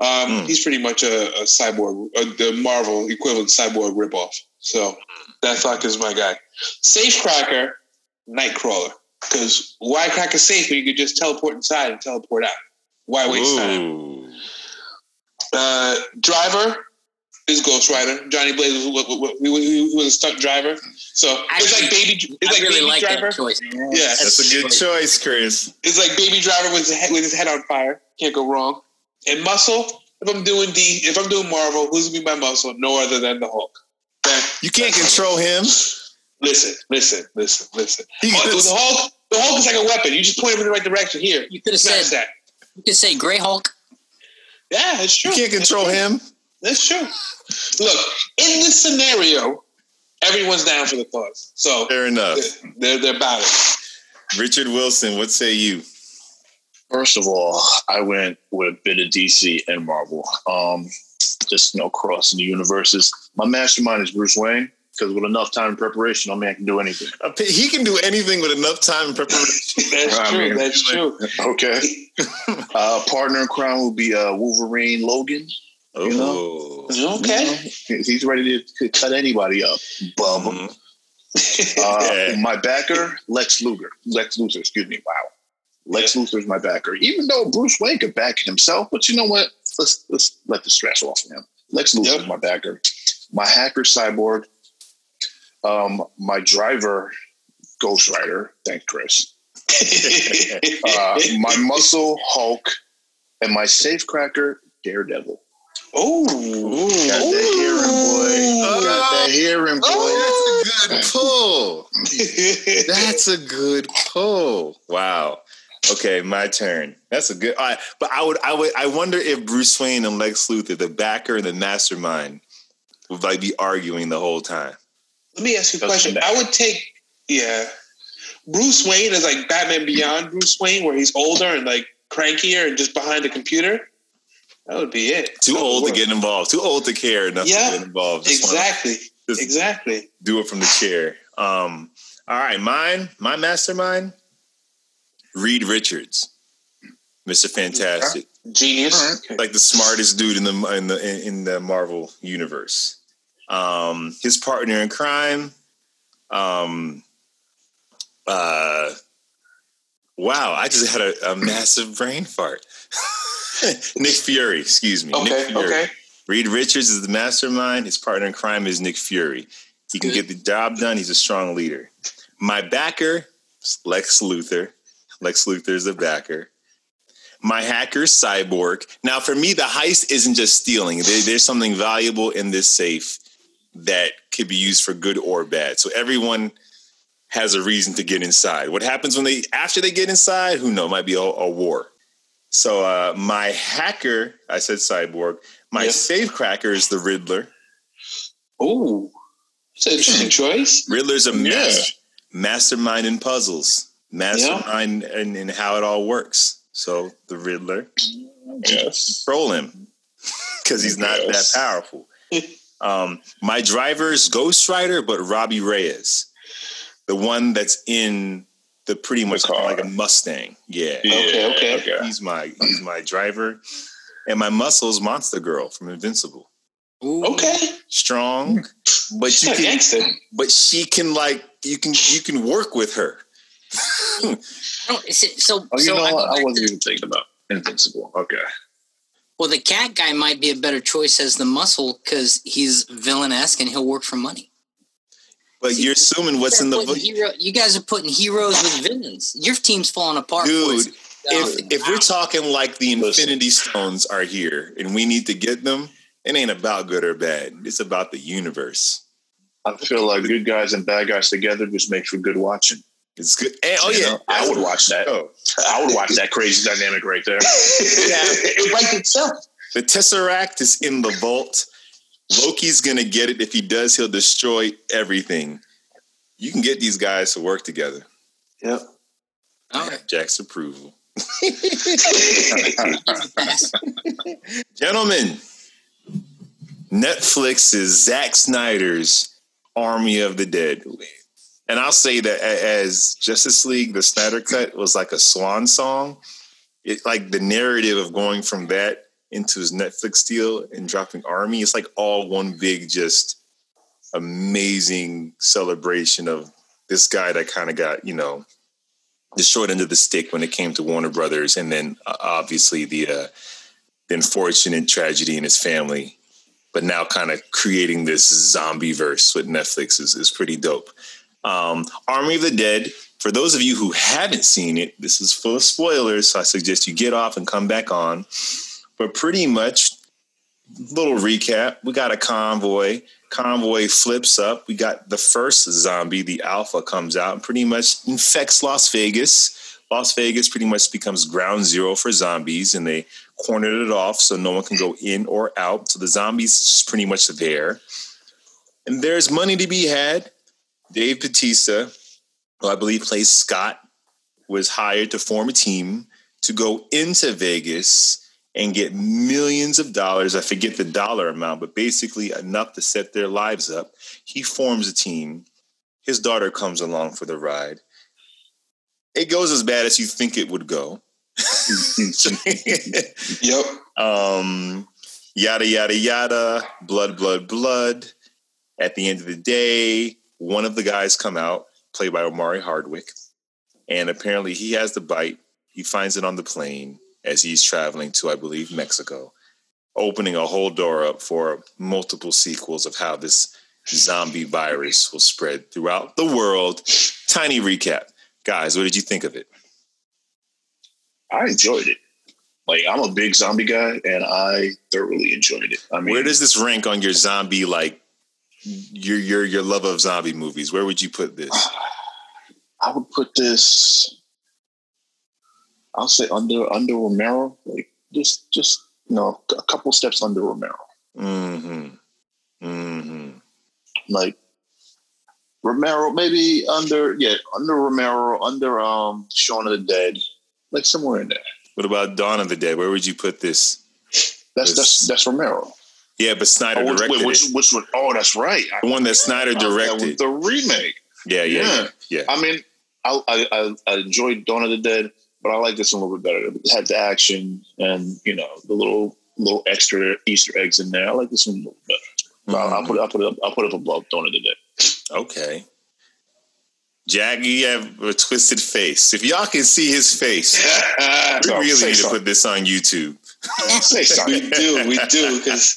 Um, Mm. He's pretty much a, a cyborg, uh, the Marvel equivalent cyborg ripoff. So Deathlok is my guy. Safecracker, Nightcrawler. Because why crack a safe when you could just teleport inside and teleport out? Why waste time? Uh, driver is Ghost Rider. Johnny Blaze was, was, was, was, was a stunt driver. So it's like baby. It's I like really baby like driver. that choice. Yeah, That's a good choice, Chris. It's like Baby Driver with his head, with his head on fire. Can't go wrong. And Muscle. If I'm doing D, if I'm doing Marvel, who's gonna be my Muscle? No other than the Hulk. Okay? You can't control him. Listen, listen, listen, listen. He Oh, the Hulk, the Hulk is like a weapon. You just point him in the right direction. Here, You could have said that. you could say Grey Hulk. Yeah, it's true. you can't control him. That's true. Look, in this scenario, everyone's down for the cause. So Fair enough. they're they're about it. Richard Wilson, what say you? First of all, I went with a bit of DC and Marvel. Um, just you know, crossing the universes. My mastermind is Bruce Wayne because with enough time and preparation, a man can do anything. He can do anything with enough time and preparation. That's I true. mean, That's true. Okay. uh, partner in crime will be uh, Wolverine Logan. You Oh. Okay. You know, he's ready to cut anybody up. Bum. Mhm. Uh, Yeah. My backer, Lex Luger. Lex Luthor, excuse me. Wow. Lex Luthor is my backer. Even though Bruce Wayne could back himself, but you know what? Let's let's let the stress off him. Lex Luthor Yep. is my backer. My hacker cyborg. Um, my driver, Ghost Rider. Thank Chris. uh, my muscle Hulk, and my safecracker Daredevil. Oh, got that hearing, boy. got that hearing, boy. Oh, that's a good pull. that's a good pull. Wow. Okay, my turn. That's a good. All right, but I would, I would, I wonder if Bruce Wayne and Lex Luthor, the backer and the mastermind, would like be arguing the whole time. Let me ask you a question. I would take, yeah, Bruce Wayne is like Batman Beyond Bruce Wayne, where he's older and like crankier and just behind the computer. That would be it. Too old to get involved. Too old to care enough yeah, to get involved. Just exactly. Exactly. Do it from the chair. Um, all right, mine, my mastermind, Reed Richards, Mister Fantastic, genius, right. like the smartest dude in the in the in the Marvel universe. Um, his partner in crime, um, uh, wow, I just had a, a massive brain fart. Nick Fury, excuse me. Okay, Nick Fury. okay. Reed Richards is the mastermind. His partner in crime is Nick Fury. He can get the job done. He's a strong leader. My backer, Lex Luthor. Lex Luthor is the backer. My hacker, Cyborg. Now, for me, the heist isn't just stealing. There, there's something valuable in this safe that could be used for good or bad. So everyone has a reason to get inside. What happens when they after they get inside? Who knows? Might be a, a war. So uh, my hacker, I said cyborg. My yep. safecracker is the Riddler. Oh, it's an interesting choice. Riddler's a yeah. mastermind in puzzles, mastermind yeah. in, in how it all works. So the Riddler, yes, control him because he's not yes. that powerful. Um, my driver is Ghost Rider, but Robbie Reyes, the one that's in the pretty much like a Mustang. Yeah. yeah. Okay, okay. Okay. He's my he's my driver, and my muscles Monster Girl from Invincible. Ooh. Okay. Strong, but She's you can. Gangster. But she can like you can you can work with her. oh, so, so oh, you so know what? I, I wasn't even thinking about Invincible. Okay. Well, the cat guy might be a better choice as the muscle because he's villainesque and he'll work for money. But See, you're assuming what's in the book. Hero, you guys are putting heroes with villains. Your team's falling apart, dude. If if we're talking like the Infinity Stones are here and we need to get them, it ain't about good or bad. It's about the universe. I feel like good guys and bad guys together just makes for good watching. It's good. And, oh you yeah, know, I would watch that. Oh. I would watch that crazy dynamic right there. yeah, it writes itself. The Tesseract is in the vault. Loki's gonna get it. If he does, he'll destroy everything. You can get these guys to work together. Yep. All right. Jack's approval. Gentlemen, Netflix is Zack Snyder's Army of the Dead. And I'll say that as Justice League, the Snyder Cut was like a swan song. It like the narrative of going from that into his Netflix deal and dropping Army. It's like all one big, just amazing celebration of this guy that kind of got, you know, the short end of the stick when it came to Warner Brothers, and then uh, obviously the, uh, the unfortunate tragedy in his family. But now, kind of creating this zombie verse with Netflix is, is pretty dope. Um, Army of the Dead. For those of you who haven't seen it, this is full of spoilers, so I suggest you get off and come back on. But pretty much, little recap: we got a convoy. Convoy flips up. We got the first zombie, the Alpha, comes out and pretty much infects Las Vegas. Las Vegas pretty much becomes ground zero for zombies, and they cornered it off so no one can go in or out. So the zombies pretty much there. And there's money to be had. Dave Batista, who I believe plays Scott, was hired to form a team to go into Vegas and get millions of dollars. I forget the dollar amount, but basically enough to set their lives up. He forms a team. His daughter comes along for the ride. It goes as bad as you think it would go. yep. Um, yada, yada, yada, blood, blood, blood. At the end of the day, one of the guys come out, played by Omari Hardwick, and apparently he has the bite. He finds it on the plane as he's traveling to, I believe, Mexico, opening a whole door up for multiple sequels of how this zombie virus will spread throughout the world. Tiny recap. Guys, what did you think of it? I enjoyed it. Like I'm a big zombie guy, and I thoroughly enjoyed it. I mean, where does this rank on your zombie like your your your love of zombie movies? Where would you put this? I would put this. I'll say under under Romero, like just just you know a couple steps under Romero. Mm-hmm. Mm-hmm. Like Romero, maybe under yeah under Romero, under um Shaun of the Dead, like somewhere in there. What about Dawn of the Dead? Where would you put this? That's that's that's Romero. Yeah, but Snyder oh, directed which, it. Which one? Oh, that's right. The one that Snyder directed. the remake. Yeah, yeah, yeah, yeah. I mean, I, I I enjoyed Dawn of the Dead, but I like this one a little bit better. It had the action and you know the little little extra Easter eggs in there. I like this one a little better. Mm-hmm. I'll, I'll, put I'll put it up. I'll put up above Dawn of the Dead. Okay. Jack, you have a twisted face. If y'all can see his face, we really need to put this on YouTube. say something. we do, we do. Because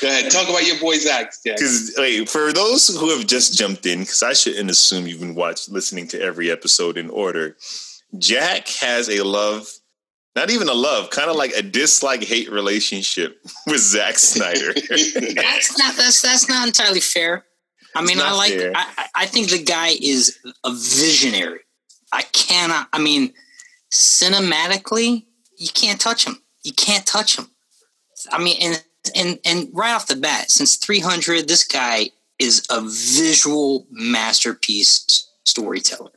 go ahead, talk about your boy's act, Jack. Because wait, for those who have just jumped in, because I shouldn't assume you've been watching, listening to every episode in order. Jack has a love, not even a love, kind of like a dislike hate relationship with Zack Snyder. that's not that's that's not entirely fair. I mean, I like. I, I think the guy is a visionary. I cannot. I mean, cinematically, you can't touch him. You can't touch him. I mean, and and and right off the bat, since 300, this guy is a visual masterpiece storyteller.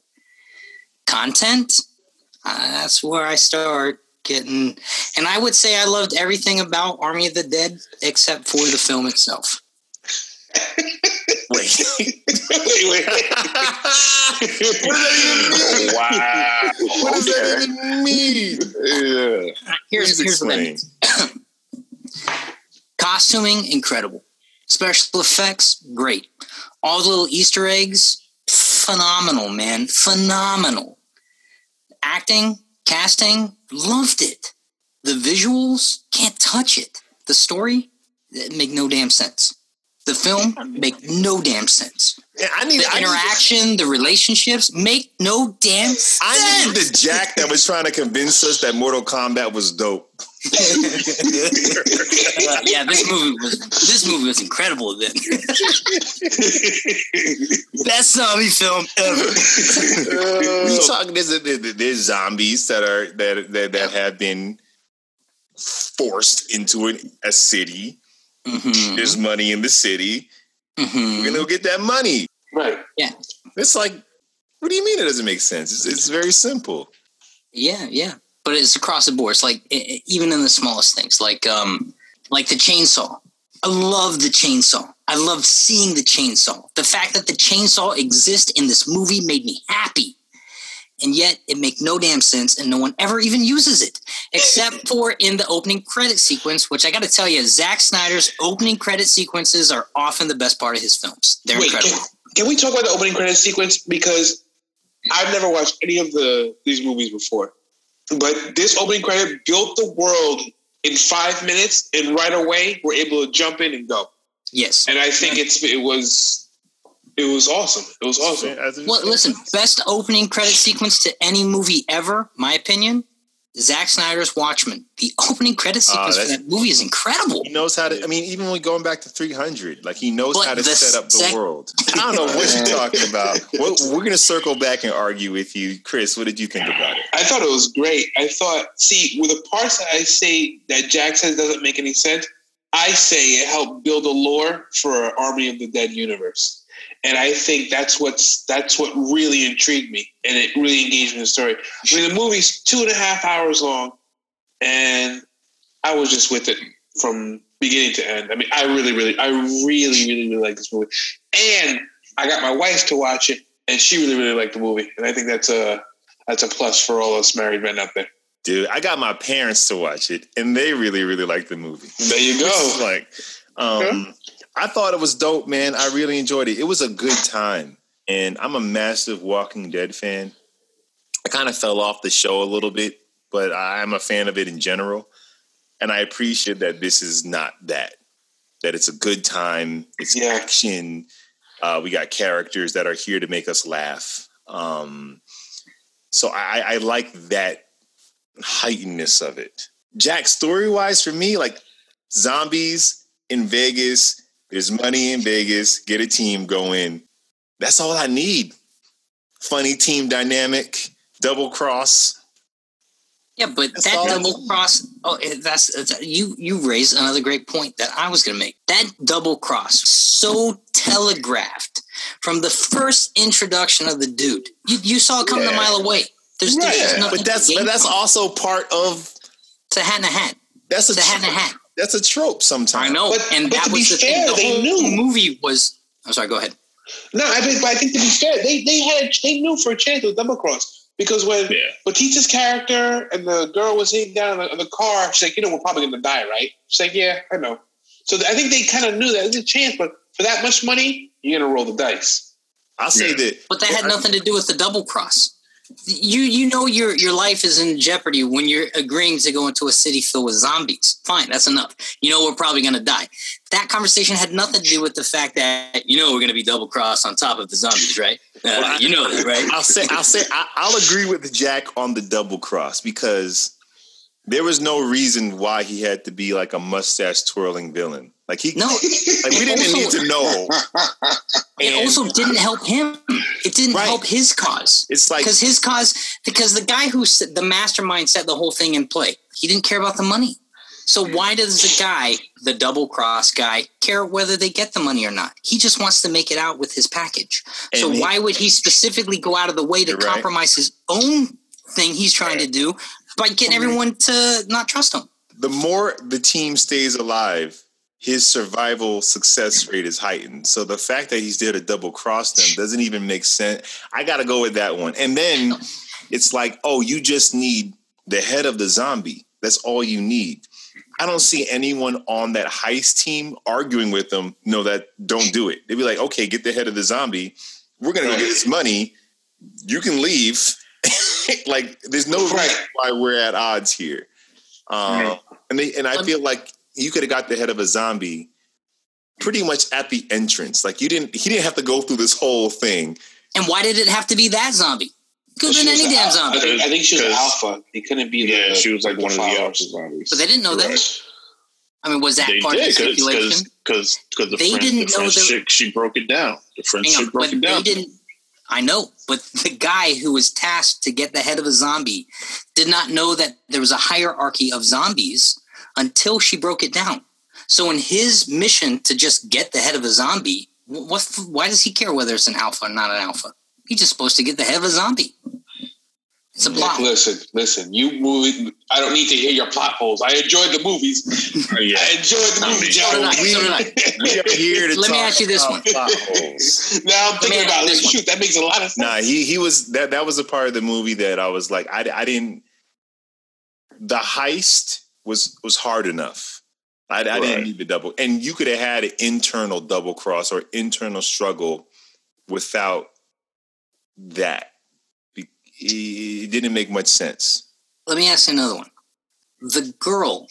Content, uh, that's where I start getting. And I would say I loved everything about Army of the Dead except for the film itself. Wait. wait, wait. what does that even mean? Wow. What does that even mean? Yeah. Here's, here's what that. Costuming, incredible. Special effects, great. All the little Easter eggs, phenomenal, man. Phenomenal. Acting, casting, loved it. The visuals, can't touch it. The story, it make no damn sense. The film make no damn sense. Yeah, I need the I interaction, need, the relationships make no damn sense. I need the Jack that was trying to convince us that Mortal Kombat was dope. uh, yeah, this movie was this movie was incredible. Then best zombie film ever. Uh, we talking there's, there's zombies that are that that, that have been forced into an, a city Mm-hmm. There's money in the city. Mm-hmm. We're gonna go get that money. Right. Yeah. It's like, what do you mean it doesn't make sense? It's, it's very simple. Yeah, yeah. But it's across the board. It's like it, even in the smallest things, like um, like the chainsaw. I love the chainsaw. I love seeing the chainsaw. The fact that the chainsaw exists in this movie made me happy and yet it make no damn sense and no one ever even uses it except for in the opening credit sequence which i gotta tell you Zack snyder's opening credit sequences are often the best part of his films. They're Wait, incredible. can, can, we talk about the opening credit sequence? Because i've never watched any of the these movies before. But this opening credit built the world in five minutes and right away we're able to jump in and go. Yes. And i think it's it was it was awesome. It was awesome. Well, listen, best opening credit sequence to any movie ever, my opinion. Zack Snyder's Watchmen. The opening credit ah, sequence uh, for that movie is incredible. He knows how to. I mean, even when going back to 300, like he knows but how to set up the sec- world. I don't know what you're talking about. We're, we're going to circle back and argue with you, Chris. What did you think about it? I thought it was great. I thought, see, with the parts that I say that Jack says doesn't make any sense, I say it helped build a lore for Army of the Dead universe and I think that's what's that's what really intrigued me, and it really engaged me in the story. I mean, the movie's two and a half hours long, and I was just with it from beginning to end. I mean, I really, really, I really, really, really like this movie, and I got my wife to watch it, and she really, really liked the movie, and I think that's a that's a plus for all us married men out there. Dude, I got my parents to watch it, and they really, really liked the movie. There you go. like, um, I thought it was dope, man. I really enjoyed it. It was a good time. And I'm a massive Walking Dead fan. I kind of fell off the show a little bit, but I'm a fan of it in general. And I appreciate that this is not that. That it's a good time. It's yeah. action. Uh, we got characters that are here to make us laugh. Um, So I, I like that heightenedness of it. Jack, story wise, for me, like zombies in Vegas, there's money in Vegas, get a team going. That's all I need. Funny team dynamic, double cross. Yeah, but that's that double cross. Oh, that's, uh, that's you. You raised another great point that I was going to make. That double cross, so telegraphed from the first introduction of the dude. You, you saw it coming yeah. a mile away. There's, right. there's but that's but that's also part of. It's a hat and a hat. That's a it's a hat and a hat. That's a trope sometimes. I know, but, and but that was the fair, thing. The whole knew. The movie was. I'm sorry. Go ahead. No, I think, I think to be fair, they they had they knew for a chance with double cross because when yeah. Batista's character and the girl was sitting down in the, in the, car, she's like, you know, we're probably gonna die, right? She's like, yeah, I know. So I think they kind of knew that there's a chance, but for that much money, you're gonna roll the dice. I'll say yeah. that. But that had nothing to do with the double cross. You you know your your life is in jeopardy when you're agreeing to go into a city filled with zombies. Fine, that's enough. You know we're probably gonna die. That conversation had nothing to do with the fact that you know we're gonna be double crossed on top of the zombies, right? Uh, well, you know that, right? I'll say I'll say I, will agree with Jack on the double cross because there was no reason why he had to be like a mustache twirling villain. Like he, no, like we didn't also, need to know. It also didn't help him. It didn't right. help his cause. It's like because his cause, because the guy who the mastermind set the whole thing in play, he didn't care about the money. So why does the guy, the double cross guy, care whether they get the money or not? He just wants to make it out with his package. And so he, why would he specifically go out of the way to compromise right. his own thing he's trying to do by getting mm-hmm. everyone to not trust him? The more the team stays alive, his survival success rate is heightened. So the fact that he's there to double cross them doesn't even make sense. I got to go with that one. And then it's like, oh, you just need the head of the zombie. That's all you need. I don't see anyone on that heist team arguing with them. No, that don't do it. They'd be like, okay, get the head of the zombie. We're gonna go get this money. You can leave. like, there's no reason why we're at odds here. Um, and they and I feel like you could have got the head of a zombie pretty much at the entrance. Like you didn't he didn't have to go through this whole thing. And why did it have to be that zombie? Could have been any damn zombie. I think, I think she was an alpha. It couldn't be yeah, the. she was like one of the alpha zombies. But they didn't know right. that. I mean, was that they part did, of the stipulation? Because because the they friend, didn't the know that, she broke it down. The friendship broke it down. They didn't. I know, but the guy who was tasked to get the head of a zombie did not know that there was a hierarchy of zombies until she broke it down. So in his mission to just get the head of a zombie, what, why does he care whether it's an alpha or not an alpha? He's just supposed to get the head of a zombie. It's a plot. Listen, listen. You movie. I don't need to hear your plot holes. I enjoyed the movies. Oh, yeah. I enjoyed the movies. So did I. So did I. we are here to Let me ask you this one. now I'm thinking about this. Shoot, that makes a lot of sense. Nah, he he was that that was a part of the movie that I was like, I I didn't. The heist was was hard enough. I, I didn't need the double, and you could have had an internal double cross or internal struggle without that. It didn't make much sense. Let me ask you another one. The girl,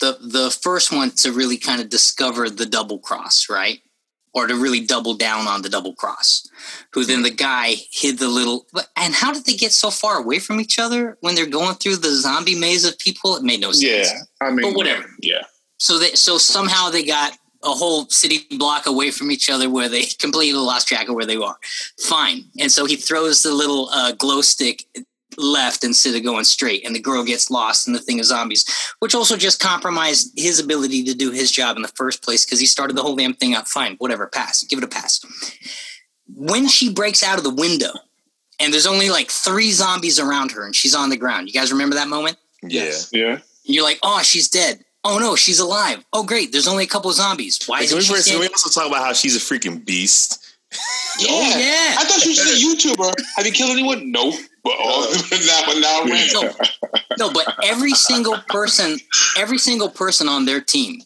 the the first one to really kind of discover the double cross, right? Or to really double down on the double cross. Who then the guy hid the little and how did they get so far away from each other when they're going through the zombie maze of people? It made no sense. Yeah. I mean but whatever. Yeah. So they so somehow they got a whole city block away from each other where they completely lost track of where they are. Fine. And so he throws the little uh, glow stick left instead of going straight, and the girl gets lost in the thing of zombies, which also just compromised his ability to do his job in the first place because he started the whole damn thing out. Fine, whatever, pass. Give it a pass. When she breaks out of the window, and there's only like three zombies around her, and she's on the ground. You guys remember that moment? Yeah. Yeah. You're like, oh, she's dead. Oh no, she's alive. Oh great, there's only a couple of zombies. Why is we, can we also talk about how she's a freaking beast? Yeah, oh, yeah. I thought she was a YouTuber. Have you killed anyone? Nope. But oh, now, now no, no, but every single person, every single person on their team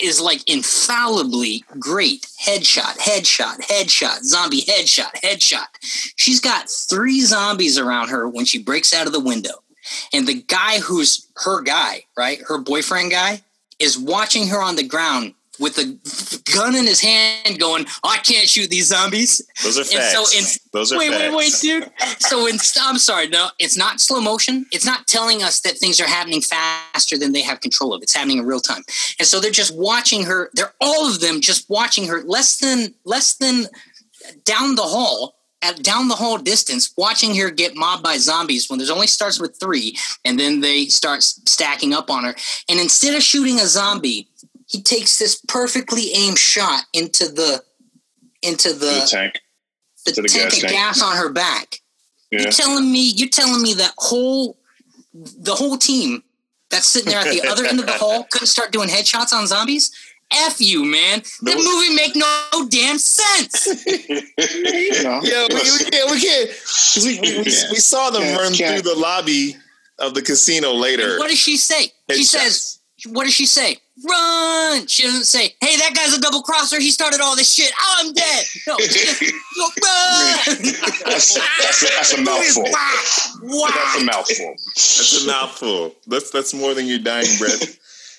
is like infallibly great. Headshot, headshot, headshot, zombie headshot, headshot. She's got three zombies around her when she breaks out of the window. And the guy who's her guy, right? Her boyfriend guy is watching her on the ground with a gun in his hand, going, oh, "I can't shoot these zombies." Those are facts. And so, in, Those are wait, facts. wait, wait, dude. So, in, I'm sorry, no, it's not slow motion. It's not telling us that things are happening faster than they have control of. It's happening in real time, and so they're just watching her. They're all of them just watching her less than less than down the hall at down the hall distance, watching her get mobbed by zombies when there's only starts with three, and then they start stacking up on her. And instead of shooting a zombie, he takes this perfectly aimed shot into the into the, the tank, the, the tank gas of tank. gas on her back. Yeah. You're telling me you're telling me that whole the whole team that's sitting there at the other end of the hall couldn't start doing headshots on zombies? F you, man. No. That movie make no damn sense. yeah, we, we can't. We can't. We, we, we, saw them run through the lobby of the casino later. And what does she say? She says, "What does she say? Run!" She doesn't say, "Hey, that guy's a double crosser. He started all this shit. Oh, I'm dead." No, run. that's, that's, a, that's a mouthful. Wow. That's a mouthful. That's a mouthful. That's that's more than your dying breath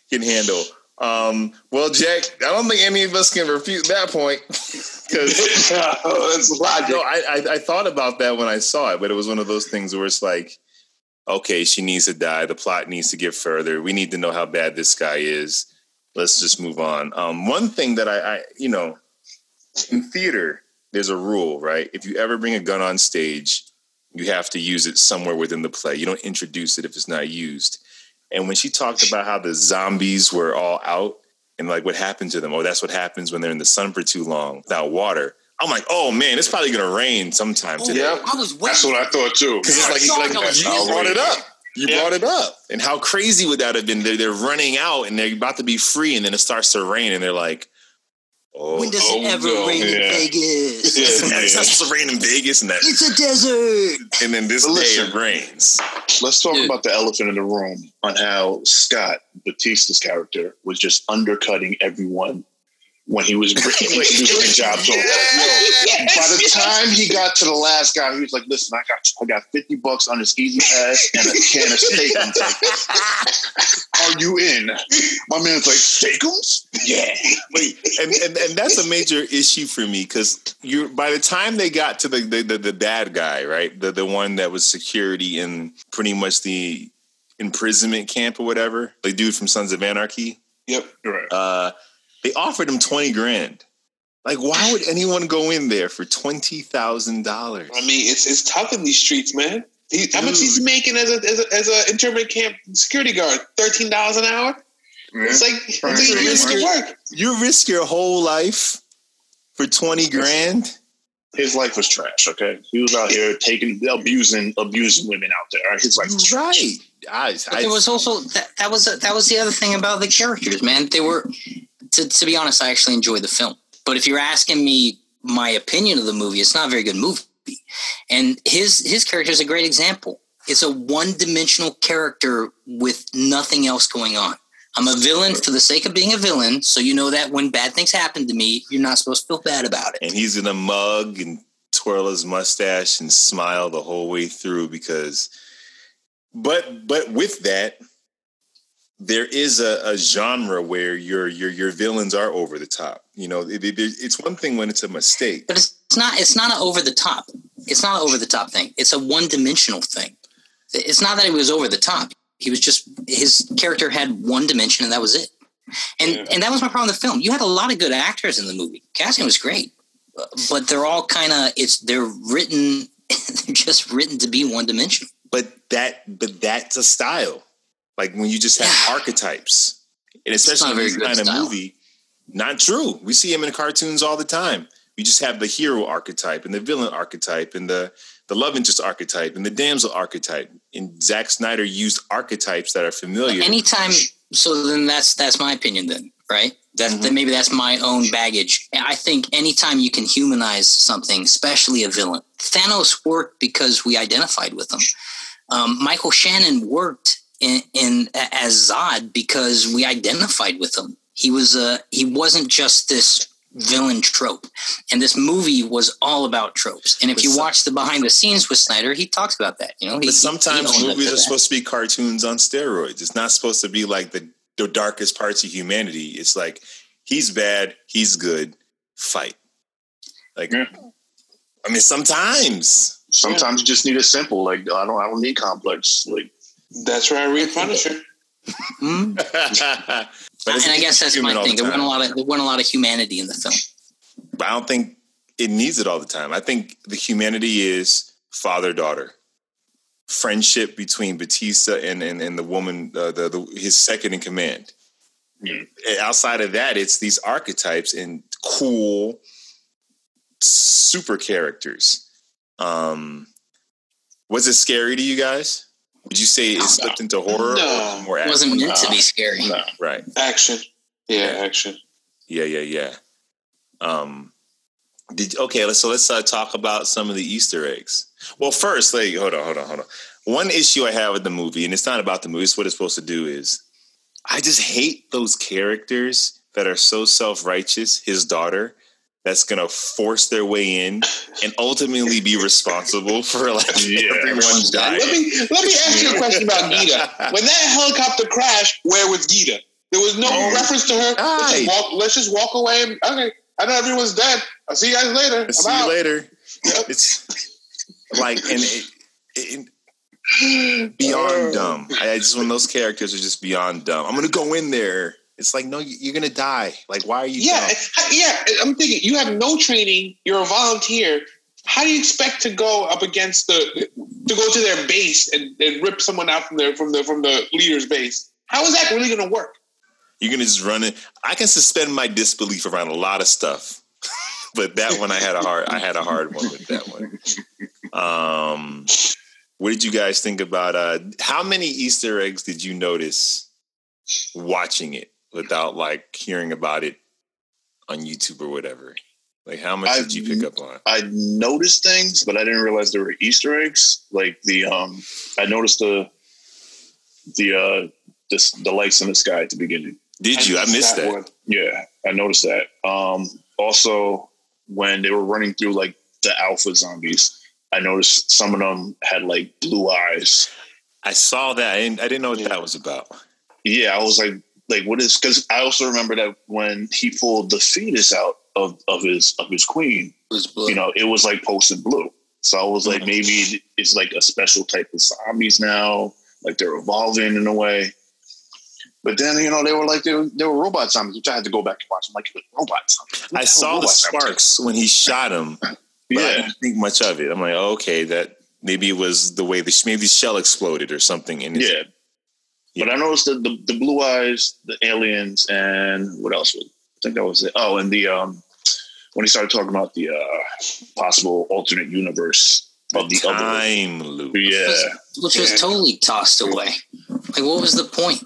can handle. Um, well, Jack, I don't think any of us can refute that point because. No, I, I, I thought about that when I saw it, but it was one of those things where it's like, okay, she needs to die. The plot needs to get further. We need to know how bad this guy is. Let's just move on. Um, one thing that I, I, you know, in theater, there's a rule, right? If you ever bring a gun on stage, you have to use it somewhere within the play. You don't introduce it if it's not used. And when she talked about how the zombies were all out and like what happened to them, oh, that's what happens when they're in the sun for too long without water. I'm like, oh man, it's probably gonna rain sometime oh, today. Yeah, I was waiting. That's what I thought too. Because it's like, like you brought it up. You yeah. brought it up. And how crazy would that have been? They're, they're running out and they're about to be free, and then it starts to rain, and they're like, Oh, when does oh, it ever no. rain yeah. in Vegas? Yeah, it's not supposed to rain in Vegas, and that it's a desert. And then this Listen, day it rains. Let's talk Dude. about the elephant in the room on how Scott Batista's character was just undercutting everyone when he was bringing, he was bringing jobs over. Yes, by the time he got to the last guy, he was like, "Listen, I got I got fifty bucks on this easy pass and a can of Steak-umms. Are you in?" My man's like, "Steak-umms? Yeah." Wait, and, and and that's a major issue for me because you by the time they got to the the, the the bad guy, right, the the one that was security in pretty much the imprisonment camp or whatever, the dude from Sons of Anarchy. Yep, right. Uh, they offered him 20 grand. Like, why would anyone go in there for twenty thousand dollars? I mean, it's it's tough in these streets, man. He, how much he's making as a as a, as a internment camp security guard? Thirteen dollars an hour. Yeah. It's like it's you risk your, work. You risk your whole life for twenty grand. His life was trash. Okay, he was out here taking abusing abusing women out there. His life was right. I, I, there was also that, that was that was the other thing about the characters, man. They were to, to be honest, I actually enjoy the film. But if you're asking me my opinion of the movie, it's not a very good movie. And his his character is a great example. It's a one dimensional character with nothing else going on. I'm a villain for the sake of being a villain, so you know that when bad things happen to me, you're not supposed to feel bad about it. And he's in a mug and twirl his mustache and smile the whole way through because but but with that there is a, a, genre where your your your villains are over the top. You know, it, it, it's one thing when it's a mistake, but it's not. It's not an over the top. It's not an over the top thing. It's a one dimensional thing. It's not that he was over the top. He was just his character had one dimension, and that was it. And yeah. and that was my problem with the film. You had a lot of good actors in the movie. Casting was great, but they're all kind of it's they're written. they're just written to be one dimensional. But that but that's a style like when you just have archetypes, and especially in this kind of movie, not true. We see him in cartoons all the time. We just have the hero archetype and the villain archetype and the the love interest archetype and the damsel archetype. And Zack Snyder used archetypes that are familiar. Anytime, so then that's that's my opinion. Then right? That mm-hmm. then maybe that's my own baggage. I think anytime you can humanize something, especially a villain, Thanos worked because we identified with him. Um, Michael Shannon worked in, in as Zod because we identified with him. He was a he wasn't just this villain trope. And this movie was all about tropes. And if but you some, watch the behind the scenes with Snyder, he talks about that. You know, he, but sometimes he movies are supposed to be cartoons on steroids. It's not supposed to be like the the darkest parts of humanity. It's like he's bad, he's good, fight. Like, Yeah. I mean, sometimes. Sometimes you just need a simple. Like I don't. I don't need complex. Like That's where I read Punisher. Hmm? but and it's I guess that's my thing. the There wasn't a lot of there wasn't a lot of humanity in the film. But I don't think it needs it all the time. I think the humanity is father daughter, friendship between Batista and and, and the woman, uh, the, the his second in command. Outside of that, it's these archetypes and cool super characters. Um, was it scary to you guys? Would you say it slipped into horror No. or more It wasn't meant to be scary. no. Right. Action. Yeah, Yeah. action. Yeah, yeah, yeah. Um, did okay? Let's so let's uh, talk about some of the Easter eggs. Well, first, like, hold on, hold on, hold on. One issue I have with the movie, and it's not about the movie; it's what it's supposed to do. Is I just hate those characters that are so self righteous. His daughter, that's gonna force their way in and ultimately be responsible for like Yeah. everyone dying. Let me let me ask you a question about Geeta. When that helicopter crashed, where was Geeta? There was no Oh, reference to her. Let's just, walk, let's just walk away. And, okay, I know everyone's dead. I'll see you guys later. I'm See out. you later. Yep. It's like and it, it, beyond oh. dumb. I, I just when those characters are just beyond dumb. I'm gonna go in there. It's like no, you- you're gonna die. Like why are you? Yeah, dumb? yeah. I'm thinking you have no training. You're a volunteer. How do you expect to go up against the to go to their base and, and rip someone out from their from the from the leader's base? How is that really going to work? You're gonna just run it. I can suspend my disbelief around a lot of stuff, but that one I had a hard. I had a hard one with that one. Um, what did you guys think about? Uh, how many Easter eggs did you notice watching it without like hearing about it on YouTube or whatever? Like how much did you pick up on? I noticed things, but I didn't realize there were Easter eggs. Like the um, I noticed the the uh the, the lights in the sky at the beginning. Did you? I missed that. one. Yeah, I noticed that. Um, also, when they were running through like the alpha zombies, I noticed some of them had like blue eyes. I saw that. I didn't, I didn't know what Yeah. that was about. Yeah, I was like, like what is? Because I also remember that when he pulled the fetus out of of his of his queen, It was blue. you know, it was like posted blue. So I was like, uh-huh. maybe it's like a special type of zombies now, like they're evolving in a way. But then, you know, they were like they were, they were robot zombies, which I had to go back and watch. I'm like, robot zombies. I saw the sparks when he shot him, but I Yeah, didn't think much of it. I'm like, oh, okay, that maybe it was the way the maybe the shell exploded or something. And it's- yeah. But I noticed the, the the blue eyes, the aliens, and what else? Was, I think that was it. Oh, and the um when he started talking about the uh possible alternate universe of the other. time loop. Yeah, which was Yeah. totally tossed away. Like, what was the point?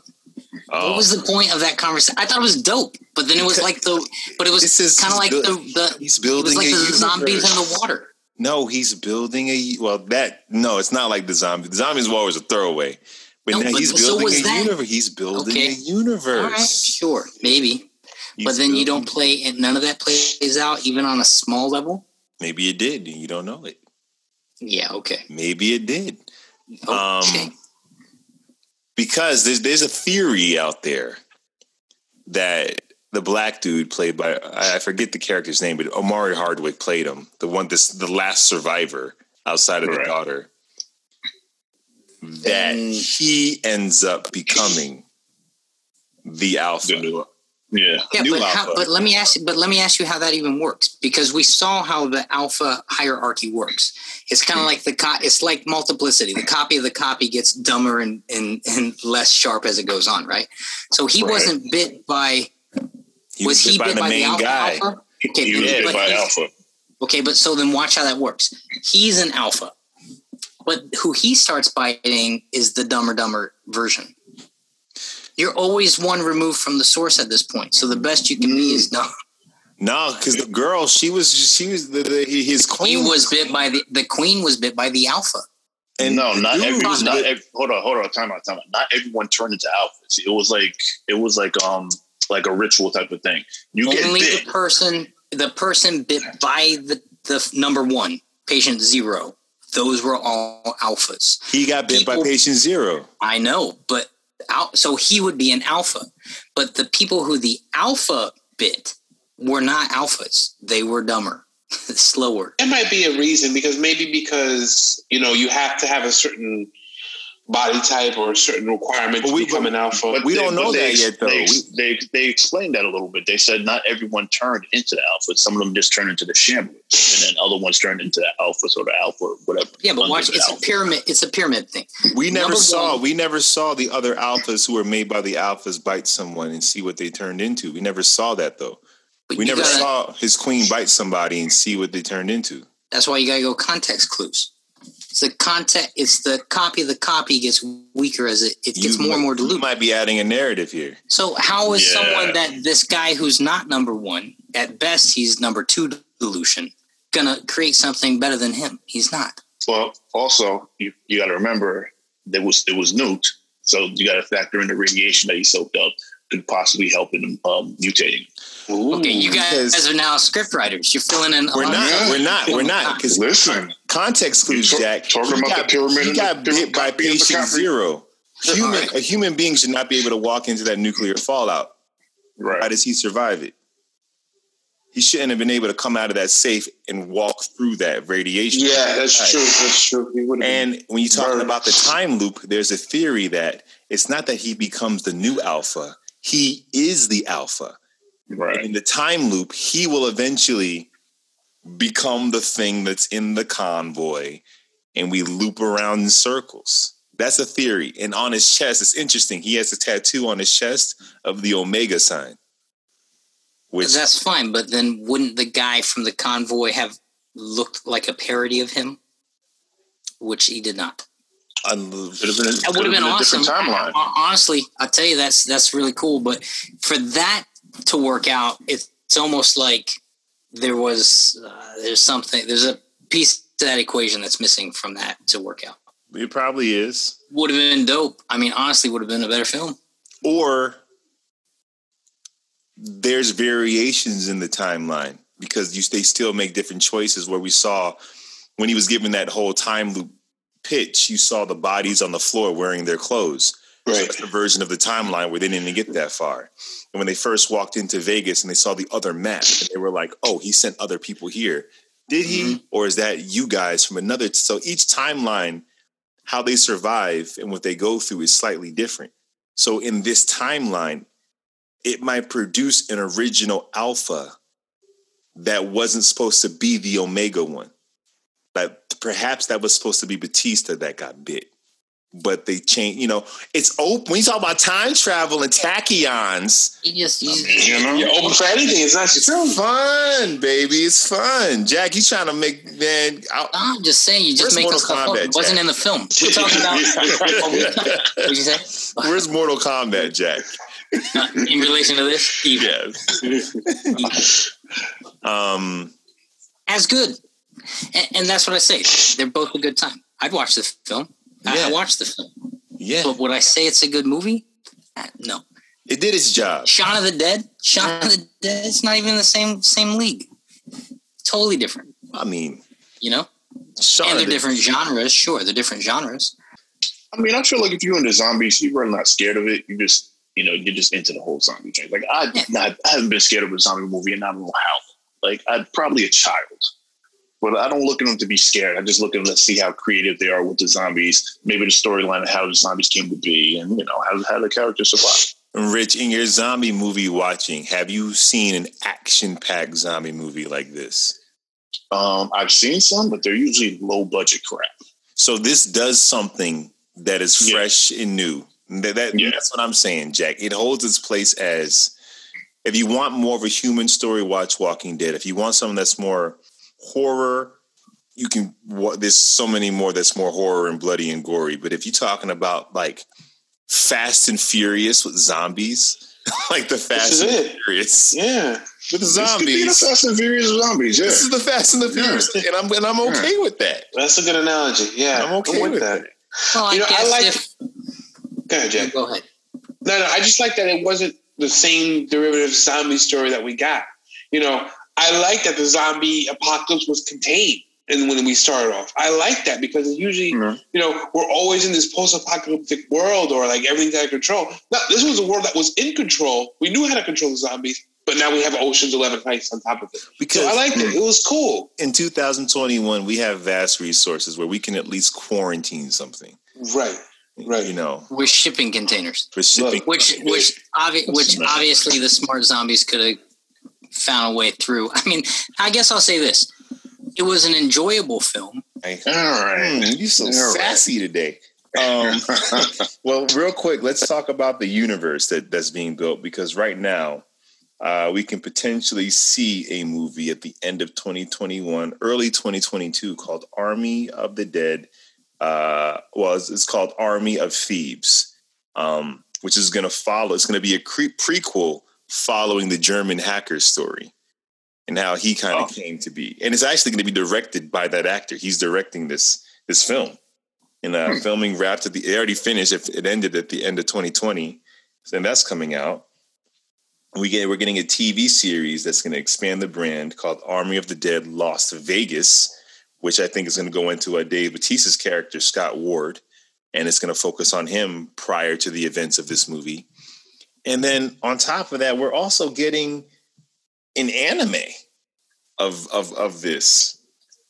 Oh, What was the point of that conversation? I thought it was dope, but then it was like the, but it was This kind of like build- the, the he's it building was like a the zombies in the water. No, he's building a well. That no, it's not like the zombie. The zombies were always a throwaway, but No, now but he's so building was a that. universe. He's building Okay. a universe. All right, sure, maybe, He's but then you don't play, and none of that plays out even on a small level. Maybe it did, and you don't know it. Yeah, okay, Maybe it did. okay. Um, because there's there's a theory out there that the black dude played by I I forget the character's name, but Omari Hardwick played him, the one this the last survivor outside of the daughter. That Mm. he ends up becoming the alpha. the new, yeah. Yeah, New but how, but let me ask you, but let me ask you how that even works because we saw how the alpha hierarchy works. It's kind of like the co- it's like multiplicity. The copy of the copy gets dumber and, and and less sharp as it goes on, right? So he Right. wasn't bit by He was he bit by the alpha, alpha? Okay, He was bit by alpha. Okay, but so then watch how that works. He's an alpha, but who he starts biting is the dumber dumber version. You're always one removed from the source at this point, so the best you can be is dumb. No, because the girl, she was she was the, the his He queen was bit by the the queen was bit by the alpha. and no, not dude every, not every, hold on, hold on, time out, time out. Not everyone turned into alphas. It was like it was like um like a ritual type of thing. You get Only the person the person bit by the the number one patient zero. Those were all alphas. he got bit by patient zero. I know, but out so he would be an alpha. But the people who the alpha bit were not alphas. They were dumber, slower. It might be a reason because maybe because you know you have to have a certain body type or certain requirement to we- become an alpha. We don't know they, that yet, though. They, they, they explained that a little bit. They said not everyone turned into the alpha. Some of them just turned into the shamblers, and then other ones turned into the alphas or the alpha, or whatever. Yeah, but watch, the it's a pyramid. It's a pyramid thing. We never Number saw one- we never saw the other alphas who were made by the alphas bite someone and see what they turned into. We never saw that though. We never gotta- saw his queen bite somebody and see what they turned into. That's why you gotta go context clues. It's the content. It's the copy. of The copy gets weaker as it, it gets You more and more might- You might be adding a narrative here. So how is Yeah. someone that this guy who's not number one at best he's number two dilution gonna create something better than him? He's not. Well, also you, you got to remember there was it was nuked, so you got to factor in the radiation that he soaked up could possibly help in um, mutating. Okay, you guys Because- are now script writers. You're filling in. We're not. stuff. We're not. We're not. Because Listen, context clues, talk- Jack. talking he about the got, pyramid He got bit by copy of the patient zero. Human, Alright. a human being should not be able to walk into that nuclear fallout. Right. How does he survive it? He shouldn't have been able to come out of that safe and walk through that radiation. yeah, that's Right. true. That's true. He would have And when you're talking Burned. about the time loop, there's a theory that it's not that he becomes the new alpha, he is the alpha. Right. In the time loop, he will eventually become the thing that's in the convoy and we loop around in circles. That's a theory. And on his chest, it's interesting. He has a tattoo on his chest of the Omega sign. Which That's fine, but then wouldn't the guy from the convoy have looked like a parody of him? Which he did not. Un- Could have been, a- That would have have been a awesome. different timeline. Hon- Honestly, I'll tell you that's that's really cool. But for that to work out, it's, it's almost like there was uh, there's something there's a piece to that equation that's missing from that to work out. it probably is. Would have been dope. I mean, honestly, would have been a better film. or there's variations in the timeline because you they still make different choices where we saw when he was given that whole time loop pitch you saw the bodies on the floor wearing their clothes. So Right. that's the version of the timeline where they didn't even get that far. And when they first walked into vegas and they saw the other map and they were like oh he sent other people here. Did he? Mm-hmm. Or is that you guys from another so each timeline how they survive and what they go through is slightly different. So in this timeline, it might produce an original alpha that wasn't supposed to be the omega one. Like perhaps that was supposed to be Batista that got bit. But they changed, you know, it's open. When you talk about time travel and tachyons, You just, you I mean, you know, You're open for anything. It's not it's true. fun, baby. It's fun. Jack, he's trying to make man. I, I'm just saying, you just make Mortal stuff up. Kombat, It wasn't in the film. We're talking about. what did you say? where's Mortal Kombat, Jack? Uh, in relation to this, evil. Yes. Um, as good. And, and that's what I say. They're both a good time. I'd watch the film. I, Yeah. I watched the film. yeah, But would I say it's a good movie? Uh, No. it did its job. Shaun of the Dead. Shaun of the Dead. It's not even the same same league. Totally different. I mean, You know. Shaun and they're the- different genres. Sure, they're different genres. I mean, I feel like if you're into zombies, you're not scared of it. You just, you know, you're just into the whole zombie thing. Like I, Yeah. not, I haven't been scared of a zombie movie, and I don't know how. Like I'm probably a child, but I don't look at them to be scared. I just look at them to see how creative they are with the zombies. Maybe the storyline of how the zombies came to be, and you know how how the characters survive. Rich, in your zombie movie watching, have you seen an action-packed zombie movie like this? Um, I've seen some, but they're usually low budget crap. So this does something that is Yeah. fresh and new. That, that- Yeah. That's what I'm saying, Jack. It holds its place as if you want more of a human story, watch Walking Dead. If you want something that's more horror, you can. wa- There's so many more that's more horror and bloody and gory. But if you're talking about like Fast and Furious with zombies, like the Fast and it. Furious Yeah. with This could be the zombies. Fast and Furious zombies. Yeah. This is the Fast and the Furious, and I'm and I'm okay with that. That's a good analogy. Yeah. I'm okay with that. Well, I You know, I like- if Go ahead, Jack. go ahead. No, no, I just like that it wasn't the same derivative zombie story that we got. You know, I like that the zombie apocalypse was contained and when we started off. I like that because it's usually, Mhm. you know, we're always in this post-apocalyptic world or like everything's out of control. No, this was a world that was in control. We knew how to control the zombies, but now we have Ocean's Eleven Heist on top of it. Because so I liked it. It was cool. In 2021, we have vast resources where we can at least quarantine something. Right. Right. You know, with shipping containers. For shipping, which which obvi- which obviously the smart zombies could have found a way through. I mean, I guess I'll say this: it was an enjoyable film. All right, mm, you so All sassy right. today. Um, well, real quick, let's talk about the universe that that's being built because right now uh, we can potentially see a movie at the end of 2021, early 2022, called Army of the Dead. Uh, well, it's, it's called Army of Thieves, um, which is going to follow. It's going to be a cre- prequel following the German hacker story and how he kind of oh. came to be. And it's actually going to be directed by that actor. He's directing this this film. And uh, hmm. filming wrapped at the. It already finished. It ended at the end of 2020, and that's coming out we get we're getting a TV series that's going to expand the brand called Army of the Dead Las Vegas, which I think is going to go into a Dave Bautista's character Scott Ward, and it's going to focus on him prior to the events of this movie. And then on top of that, we're also getting an anime of of of this.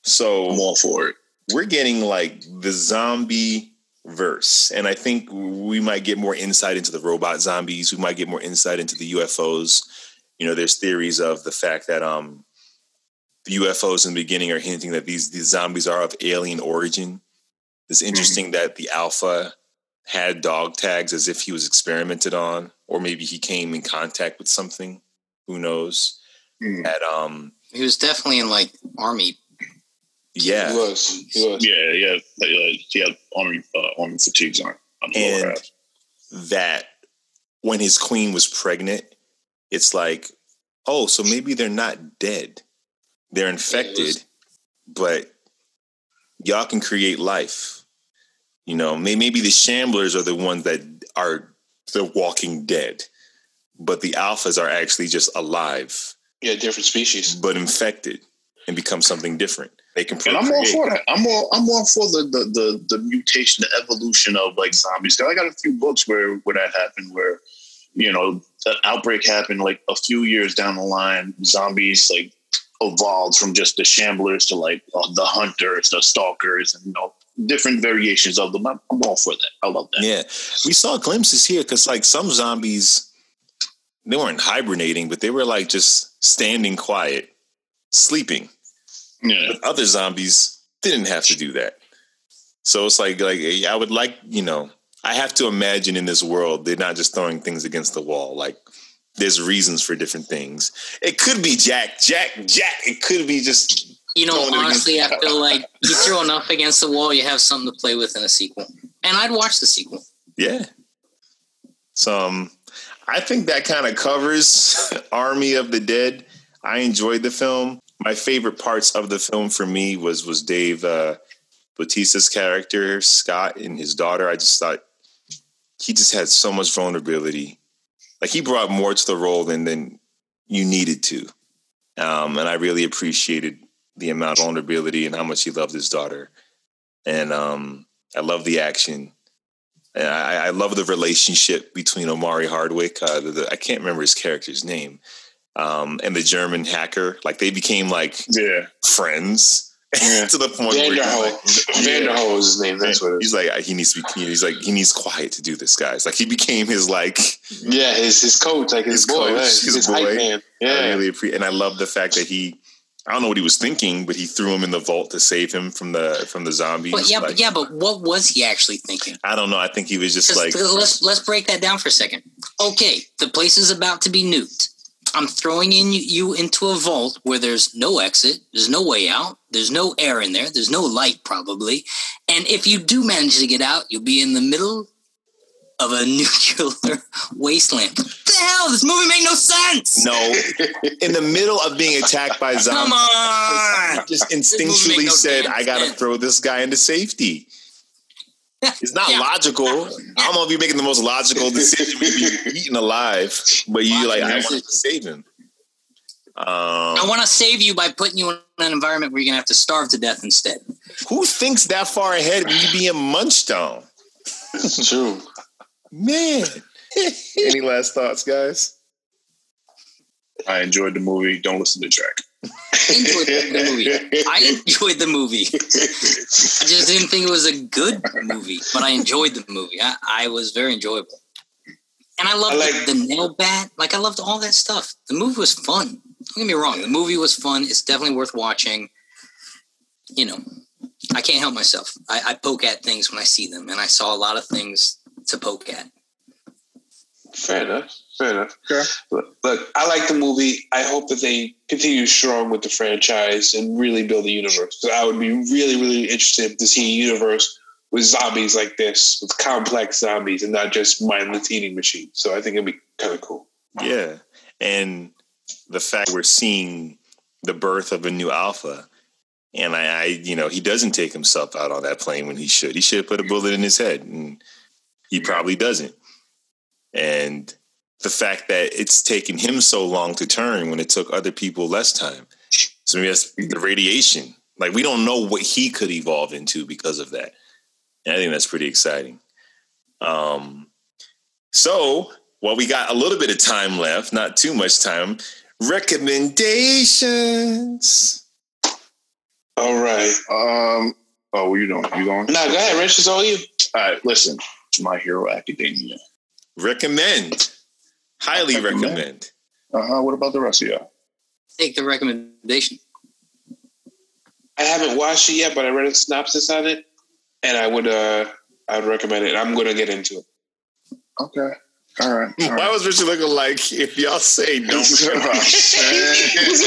So I'm all for it. We're getting like the zombie verse. And I think we might get more insight into the robot zombies. We might get more insight into the UFOs. You know, there's theories of the fact that um, the UFOs in the beginning are hinting that these these zombies are of alien origin. It's interesting mm-hmm. that the alpha had dog tags as if he was experimented on, or maybe he came in contact with something. Who knows? Mm. At um, he was definitely in like army yeah, he was. He was. Yeah, yeah. He had army uh, army fatigues on. on and that when his queen was pregnant, it's like, oh, so maybe they're not dead. They're infected, yeah, was- but y'all can create life. You know, maybe the shamblers are the ones that are the walking dead, but the alphas are actually just alive. Yeah, different species, but infected and become something different. They can. And I'm all for that. I'm all. I'm all for the the the, the mutation, the evolution of like zombies. Cause I got a few books where where that happened, where you know an outbreak happened like a few years down the line. Zombies like evolved from just the shamblers to like uh, the hunters, the stalkers, and you know different variations of them. I'm, I'm all for that. I love that. Yeah, we saw glimpses here because like some zombies, they weren't hibernating, but they were like just standing quiet, sleeping yeah. But other zombies didn't have to do that. So it's like like eh, I would like, you know, I have to imagine in this world they're not just throwing things against the wall. Like there's reasons for different things. It could be Jack, Jack, Jack. It could be just you know, honestly, I feel like you throw enough against the wall, you have something to play with in a sequel. And I'd watch the sequel. Yeah. So um, I think that kind of covers Army of the Dead. I enjoyed the film my favorite parts of the film for me was was Dave uh, Bautista's character Scott and his daughter. I just thought he just had so much vulnerability. Like he brought more to the role than than you needed to, um, and I really appreciated the amount of vulnerability and how much he loved his daughter. And um, I love the action. And I, I, love the relationship between Omari Hardwick. Uh, the, the, I can't remember his character's name, um, and the German hacker. Like they became like yeah. friends. Yeah. to the point Vanderohe. where like, Vanderohe is his name. That's what he's like. He needs to be. He's like he needs quiet to do this, guys. Like he became his like. Yeah, his his coach, like his, his boy, coach, his, his boy. Man. Yeah, I really appreciate, and I love the fact that he. I don't know what he was thinking, but he threw him in the vault to save him from the from the zombies. But yeah, like, but yeah, but what was he actually thinking? I don't know. I think he was just like. Let's let's break that down for a second. Okay, the place is about to be nuked. I'm throwing in you into a vault where there's no exit, there's no way out, there's no air in there, there's no light probably. And if you do manage to get out, you'll be in the middle of a nuclear wasteland. What the hell? This movie made no sense. No. In the middle of being attacked by zombies. Come on. Just instinctually no said, I gotta sense. throw this guy into safety. It's not yeah. logical. I don't know if you're making the most logical decision, maybe you're eaten alive, but you like, I want to save him. Um, I want to save you by putting you in an environment where you're gonna have to starve to death instead. Who thinks that far ahead when you being munched on? It's true, man. Any last thoughts, guys? I enjoyed the movie. Don't listen to Jack. enjoyed the movie. I enjoyed the movie. I just didn't think it was a good movie, but I enjoyed the movie. I, I was very enjoyable. And I loved I like, the, the nail bat. Like I loved all that stuff. The movie was fun. Don't get me wrong. The movie was fun. It's definitely worth watching. You know, I can't help myself. I, I poke at things when I see them, and I saw a lot of things to poke at. Fair enough. Fair enough. Okay. Look, look, I like the movie. I hope that they continue strong with the franchise and really build a universe. So I would be really, really interested to see a universe with zombies like this, with complex zombies, and not just mindless eating machines. So I think it'd be kind of cool. Yeah, and the fact we're seeing the birth of a new alpha. And I, I, you know, he doesn't take himself out on that plane when he should. He should have put a bullet in his head, and he probably doesn't. And the fact that it's taken him so long to turn when it took other people less time. So maybe that's the radiation. Like we don't know what he could evolve into because of that. And I think that's pretty exciting. Um, so while we got a little bit of time left, not too much time, recommendations. All right. Um, oh, what are you doing? You going? No, go ahead, Rich. It's all you. All right, listen. It's My Hero Academia. Recommend. Highly recommend. recommend. Uh huh. What about the rest of y'all? Take the recommendation. I haven't watched it yet, but I read a synopsis on it, and I would uh I would recommend it. I'm gonna get into it. Okay. All right. All Why right. was Richard looking like if y'all say no? I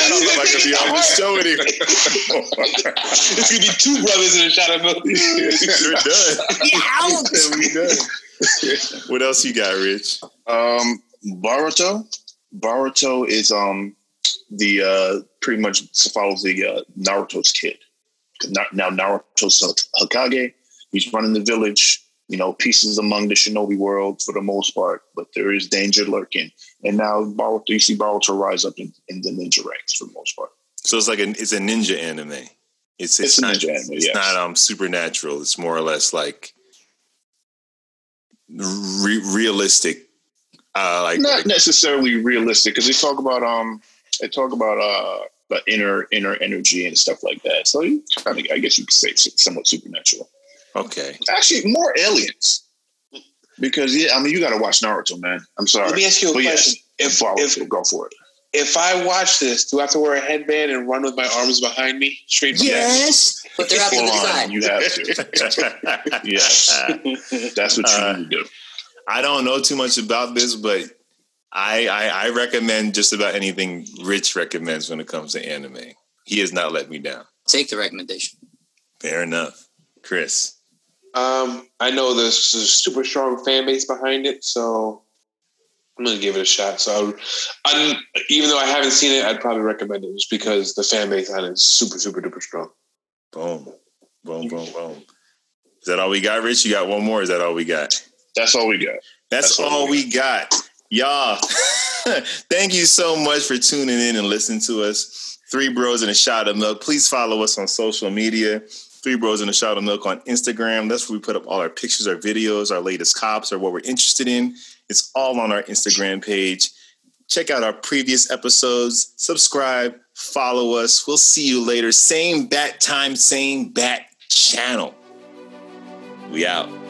don't know like if y'all was show anymore. it's gonna be two brothers in a shot of milk. We're done. Yeah, we done. what else you got, Rich? Um, Boruto. Boruto is um the uh pretty much follows the uh, Naruto's kid. Now Naruto's Hokage. He's running the village. You know, pieces among the shinobi world for the most part, but there is danger lurking. And now Boruto, you see Boruto rise up in, in the ninja ranks for the most part. So it's like a it's a ninja anime. It's it's, it's not, ninja anime. It's yes. not um supernatural. It's more or less like re- realistic uh, like not like, necessarily realistic because they talk about um they talk about uh the inner inner energy and stuff like that. So you kind of I guess you could say somewhat supernatural. Okay. Actually, more aliens. Because yeah, I mean you got to watch Naruto, man. I'm sorry. Let me ask you a but question. Yes, if, if go for it. If I watch this, do I have to wear a headband and run with my arms behind me straight? Yes, but they're up to the side. You have to. yes, that's what you uh, need to do. I don't know too much about this, but I, I, I recommend just about anything Rich recommends when it comes to anime. He has not let me down. Take the recommendation. Fair enough, Chris. Um, I know there's a super strong fan base behind it, so I'm gonna give it a shot. So, I'm, even though I haven't seen it, I'd probably recommend it just because the fan base on it is super, super duper strong. Boom, boom, boom, boom. Is that all we got, Rich? You got one more? is that all we got? That's all we got. That's, That's all, all, we got. got. Y'all, thank you so much for tuning in and listening to us. Three Bros and a Shot of Milk. Please follow us on social media. Three Bros and a Shot of Milk on Instagram. That's where we put up all our pictures, our videos, our latest cops, or what we're interested in. It's all on our Instagram page. Check out our previous episodes. Subscribe, follow us. We'll see you later. Same bat time, same bat channel. We out.